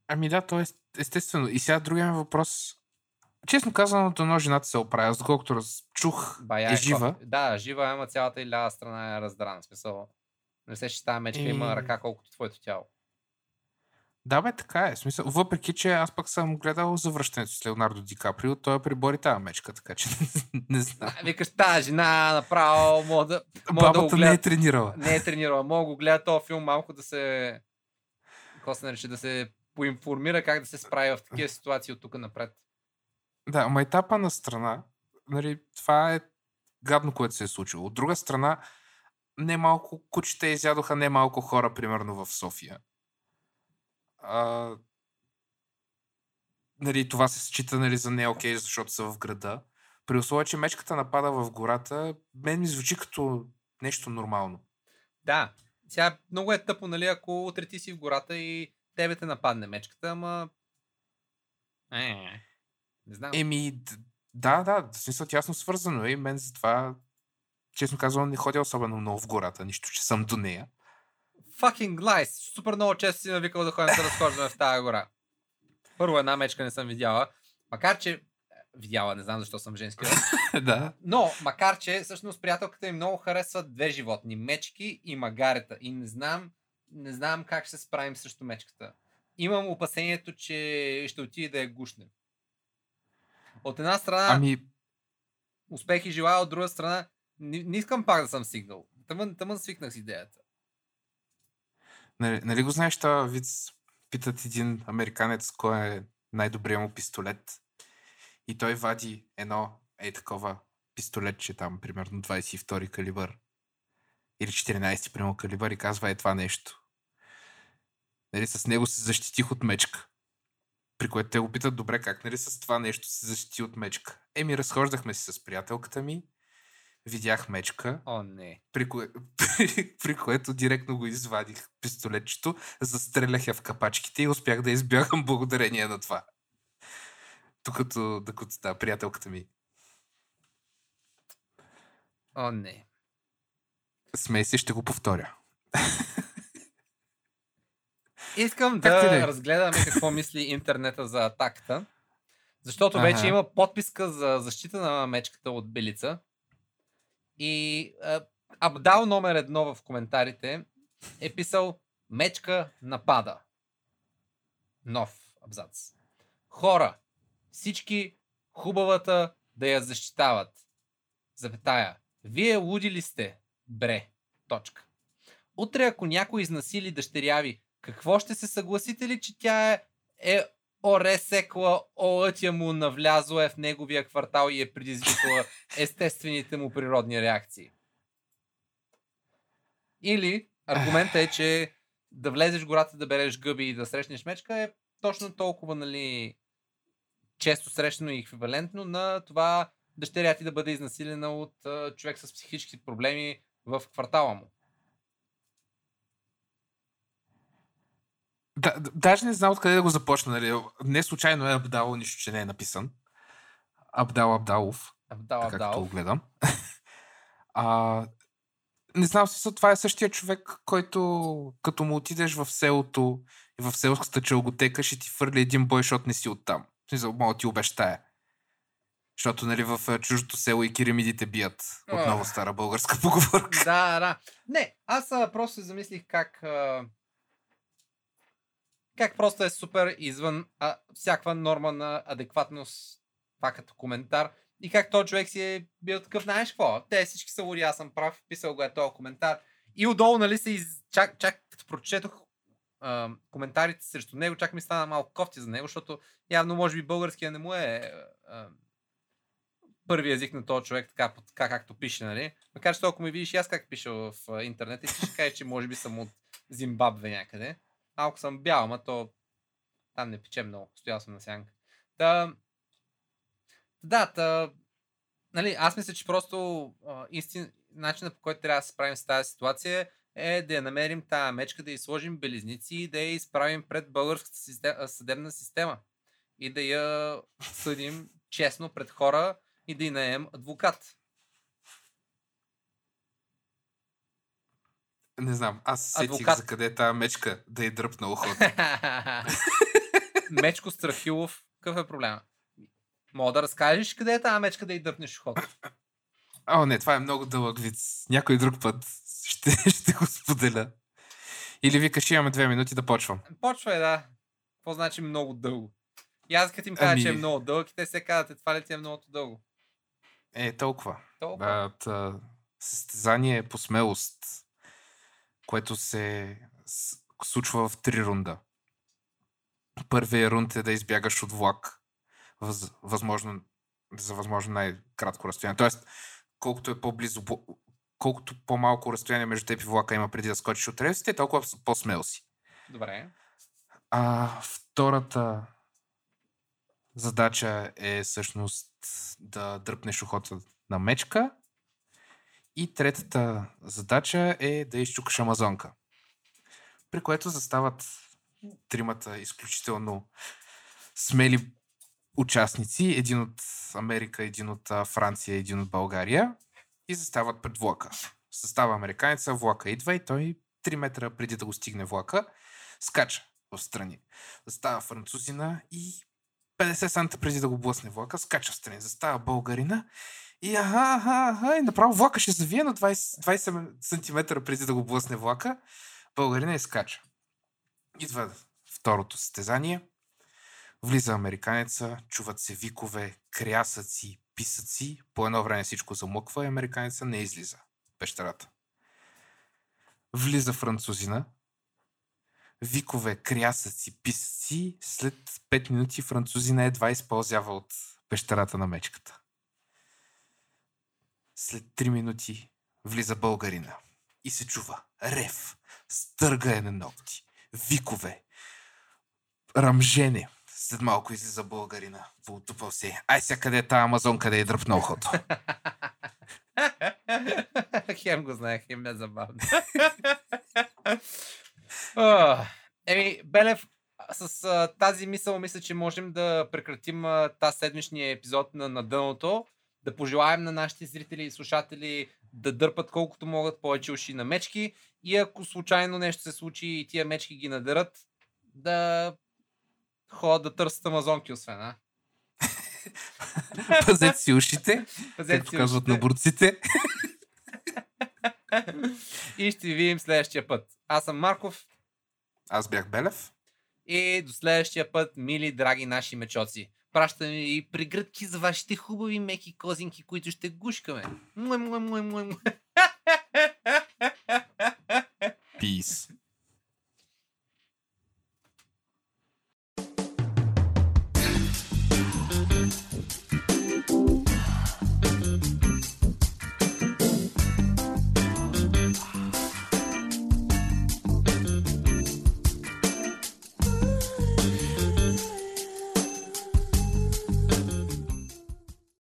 [SPEAKER 2] Ами да, то е естествено. И сега другия въпрос. Честно казано, дано жената се оправя, доколкото раз- чух
[SPEAKER 1] Бая
[SPEAKER 2] е жива.
[SPEAKER 1] кофе. Да, жива, ама цялата и лява страна е раздрана. Смисъл, не се, че тази мечка има
[SPEAKER 2] И-
[SPEAKER 1] ръка колкото твоето тяло.
[SPEAKER 2] Да, бе, така е. Смисъл, въпреки, че аз пък съм гледал завръщането с Леонардо Ди Каприо, той е прибори тази мечка, така че не знам.
[SPEAKER 1] А, Викаш, тази жена направо мога да, мога да го
[SPEAKER 2] Бабата не е
[SPEAKER 1] гледа.
[SPEAKER 2] тренирала.
[SPEAKER 1] Не е тренирала. Мога да го гледа този филм малко да се... Какво се нарича? Да се поинформира как да се справи в такива ситуации от тук напред.
[SPEAKER 2] Да, ама етапа на страна, нали, това е гадно, което се е случило. От друга страна, не малко кучета изядоха не малко хора, примерно в София. А, нали, това се счита нали, за не окей, защото са в града. При условие, че мечката напада в гората, мен ми звучи като нещо нормално.
[SPEAKER 1] Да. Сега много е тъпо, нали, ако утре ти си в гората и тебе те нападне мечката, ама... Е, не знам.
[SPEAKER 2] Еми, да, да, в смисъл тясно свързано е и мен затова, честно казвам, не ходя особено много в гората, нищо, че съм до нея.
[SPEAKER 1] Fucking lies. Супер много често си навикал да ходим да разхождаме в тази гора. Първо една мечка не съм видяла. Макар, че видяла, не знам защо съм женски.
[SPEAKER 2] да.
[SPEAKER 1] Но, макар, че всъщност приятелката ми много харесва две животни. Мечки и магарета. И не знам, не знам как ще се справим срещу мечката. Имам опасението, че ще отиде да я гушне. От една страна,
[SPEAKER 2] Ами,
[SPEAKER 1] успехи желая, от друга страна, не, не искам пак да съм стигнал. Тъмън, тъмън свикнах с идеята.
[SPEAKER 2] Нали, нали го знаеш това виц? Питат един американец кой е най-добрият му пистолет. И той вади едно, е такова пистолетче там, примерно 22 калибър. Или 14 примерно калибър и казва е това нещо. Нали, с него се защитих от мечка. При което те го питат, добре, как нали с това нещо се защити от мечка? Еми, разхождахме се с приятелката ми, видях мечка,
[SPEAKER 1] О, не.
[SPEAKER 2] при, кое, при, при което директно го извадих пистолетчето, застрелях я в капачките и успях да избягам благодарение на това. Докато, докато да, приятелката ми.
[SPEAKER 1] О, не.
[SPEAKER 2] Смей се, ще го повторя.
[SPEAKER 1] Искам
[SPEAKER 2] Как да
[SPEAKER 1] да разгледаме какво мисли интернета за атаката. Защото вече
[SPEAKER 2] Аха.
[SPEAKER 1] има подписка за защита на мечката от Белица. И Абдал номер едно в коментарите е писал Мечка напада. Нов абзац. Хора, всички хубавата да я защитават. Запетая. Вие луди ли сте? Бре. Точка. Утре, ако някой изнасили дъщеря ви, какво ще се съгласите ли, че тя е, е оресекла олътя му навлязла е в неговия квартал и е предизвикала естествените му природни реакции? Или аргументът е, че да влезеш в гората да береш гъби и да срещнеш мечка е точно толкова, нали, често срещано и еквивалентно на това дъщеря ти да бъде изнасилена от а, човек с психически проблеми в квартала му.
[SPEAKER 2] Да, даже не знам откъде да го започна. Нали. Не случайно е Абдал, нищо, че не е написан. Абдал Абдалов.
[SPEAKER 1] Абдал,
[SPEAKER 2] така като
[SPEAKER 1] Абдал.
[SPEAKER 2] го гледам. а, не знам, си, това е същия човек, който като му отидеш в селото и в селската челготека ще ти фърли един бой, защото не си оттам. В Смисъл, мога ти обещая. Защото нали, в а, чуждото село и керамидите бият. Отново стара българска поговорка.
[SPEAKER 1] Да, да. Не, аз а, просто се замислих как а, как просто е супер извън а, всякаква норма на адекватност, това като коментар. И как този човек си е бил такъв, знаеш какво? Те всички са луди, аз съм прав, писал го е този коментар. И отдолу, нали, се из... чак, чак като прочетох а, коментарите срещу него, чак ми стана малко кофти за него, защото явно може би българския не му е а, първи език на този човек, така, така както пише, нали? Макар че ако ми видиш и аз как пиша в интернет, и ще кажеш, че може би съм от Зимбабве някъде. Малко съм бял, ама то там не пече много. Стоял съм на сянка. Та... Да, та... Нали, аз мисля, че просто истин... начинът по който трябва да се справим с тази ситуация е да я намерим тази мечка, да й сложим белезници и да я изправим пред българската съдебна система. И да я съдим честно пред хора и да й наем адвокат.
[SPEAKER 2] Не знам, аз се сетих
[SPEAKER 1] Адвокат.
[SPEAKER 2] за къде е тази мечка да й дръпна ухото.
[SPEAKER 1] Мечко Страхилов, какъв е проблема? Мога да разкажеш къде е тази мечка да й дърпнеш ухото.
[SPEAKER 2] О, не, това е много дълъг виц. Някой друг път ще, ще го споделя. Или викаш, имаме две минути да почвам.
[SPEAKER 1] Почва е, да. Какво значи много дълго? И аз като им кажа,
[SPEAKER 2] Ами-
[SPEAKER 1] че е много дълъг, и те се казват, «Е, това ли ти е много дълго?
[SPEAKER 2] Е, толкова.
[SPEAKER 1] Толкова.
[SPEAKER 2] А, та, състезание по смелост, което се случва в три рунда. Първият рунд е да избягаш от влак. Въз, възможно, за възможно най-кратко разстояние. Тоест, колкото е по-близо, по- колкото по-малко разстояние между теб и влака има преди да скочиш от релсите, толкова по-смел си.
[SPEAKER 1] Добре.
[SPEAKER 2] А втората задача е всъщност да дръпнеш ухото на мечка. И третата задача е да изчукаш Амазонка. При което застават тримата изключително смели участници. Един от Америка, един от Франция, един от България. И застават пред влака. Състава американеца, влака идва и той 3 метра преди да го стигне влака, скача в страни. Застава французина и 50 санта преди да го блъсне влака, скача в страни. Застава българина и аха, аха, аха, и направо влака ще завие на 20, 20 см преди да го блъсне влака. Българина и скача. Идва второто състезание. Влиза американеца, чуват се викове, крясъци, писъци. По едно време всичко замъква и американеца не излиза пещерата. Влиза французина, викове, крясъци, писъци. След 5 минути французина едва изпълзява от пещерата на мечката. След 3 минути влиза българина и се чува рев, стъргане на ногти, викове, рамжене. След малко излиза българина, поутупал се. Ай сега къде е тази Амазон, къде е дръпна ухото.
[SPEAKER 1] хем го знаех, хем ме забавно. Еми, Белев, с а, тази мисъл мисля, че можем да прекратим тази седмичния епизод на, на дъното. Да пожелаем на нашите зрители и слушатели да дърпат колкото могат повече уши на мечки и ако случайно нещо се случи и тия мечки ги надърат, да ходят да търсят амазонки, освен, а?
[SPEAKER 2] Пазете си ушите,
[SPEAKER 1] Пазете
[SPEAKER 2] както
[SPEAKER 1] си
[SPEAKER 2] казват
[SPEAKER 1] ушите.
[SPEAKER 2] на борците.
[SPEAKER 1] И ще ви видим следващия път. Аз съм Марков
[SPEAKER 2] Аз бях Белев.
[SPEAKER 1] и до следващия път, мили, драги наши мечоци. Пращаме и пригръдки за вашите хубави меки козинки, които ще гушкаме. Муе, муе, муе, муе, муе.
[SPEAKER 2] Peace.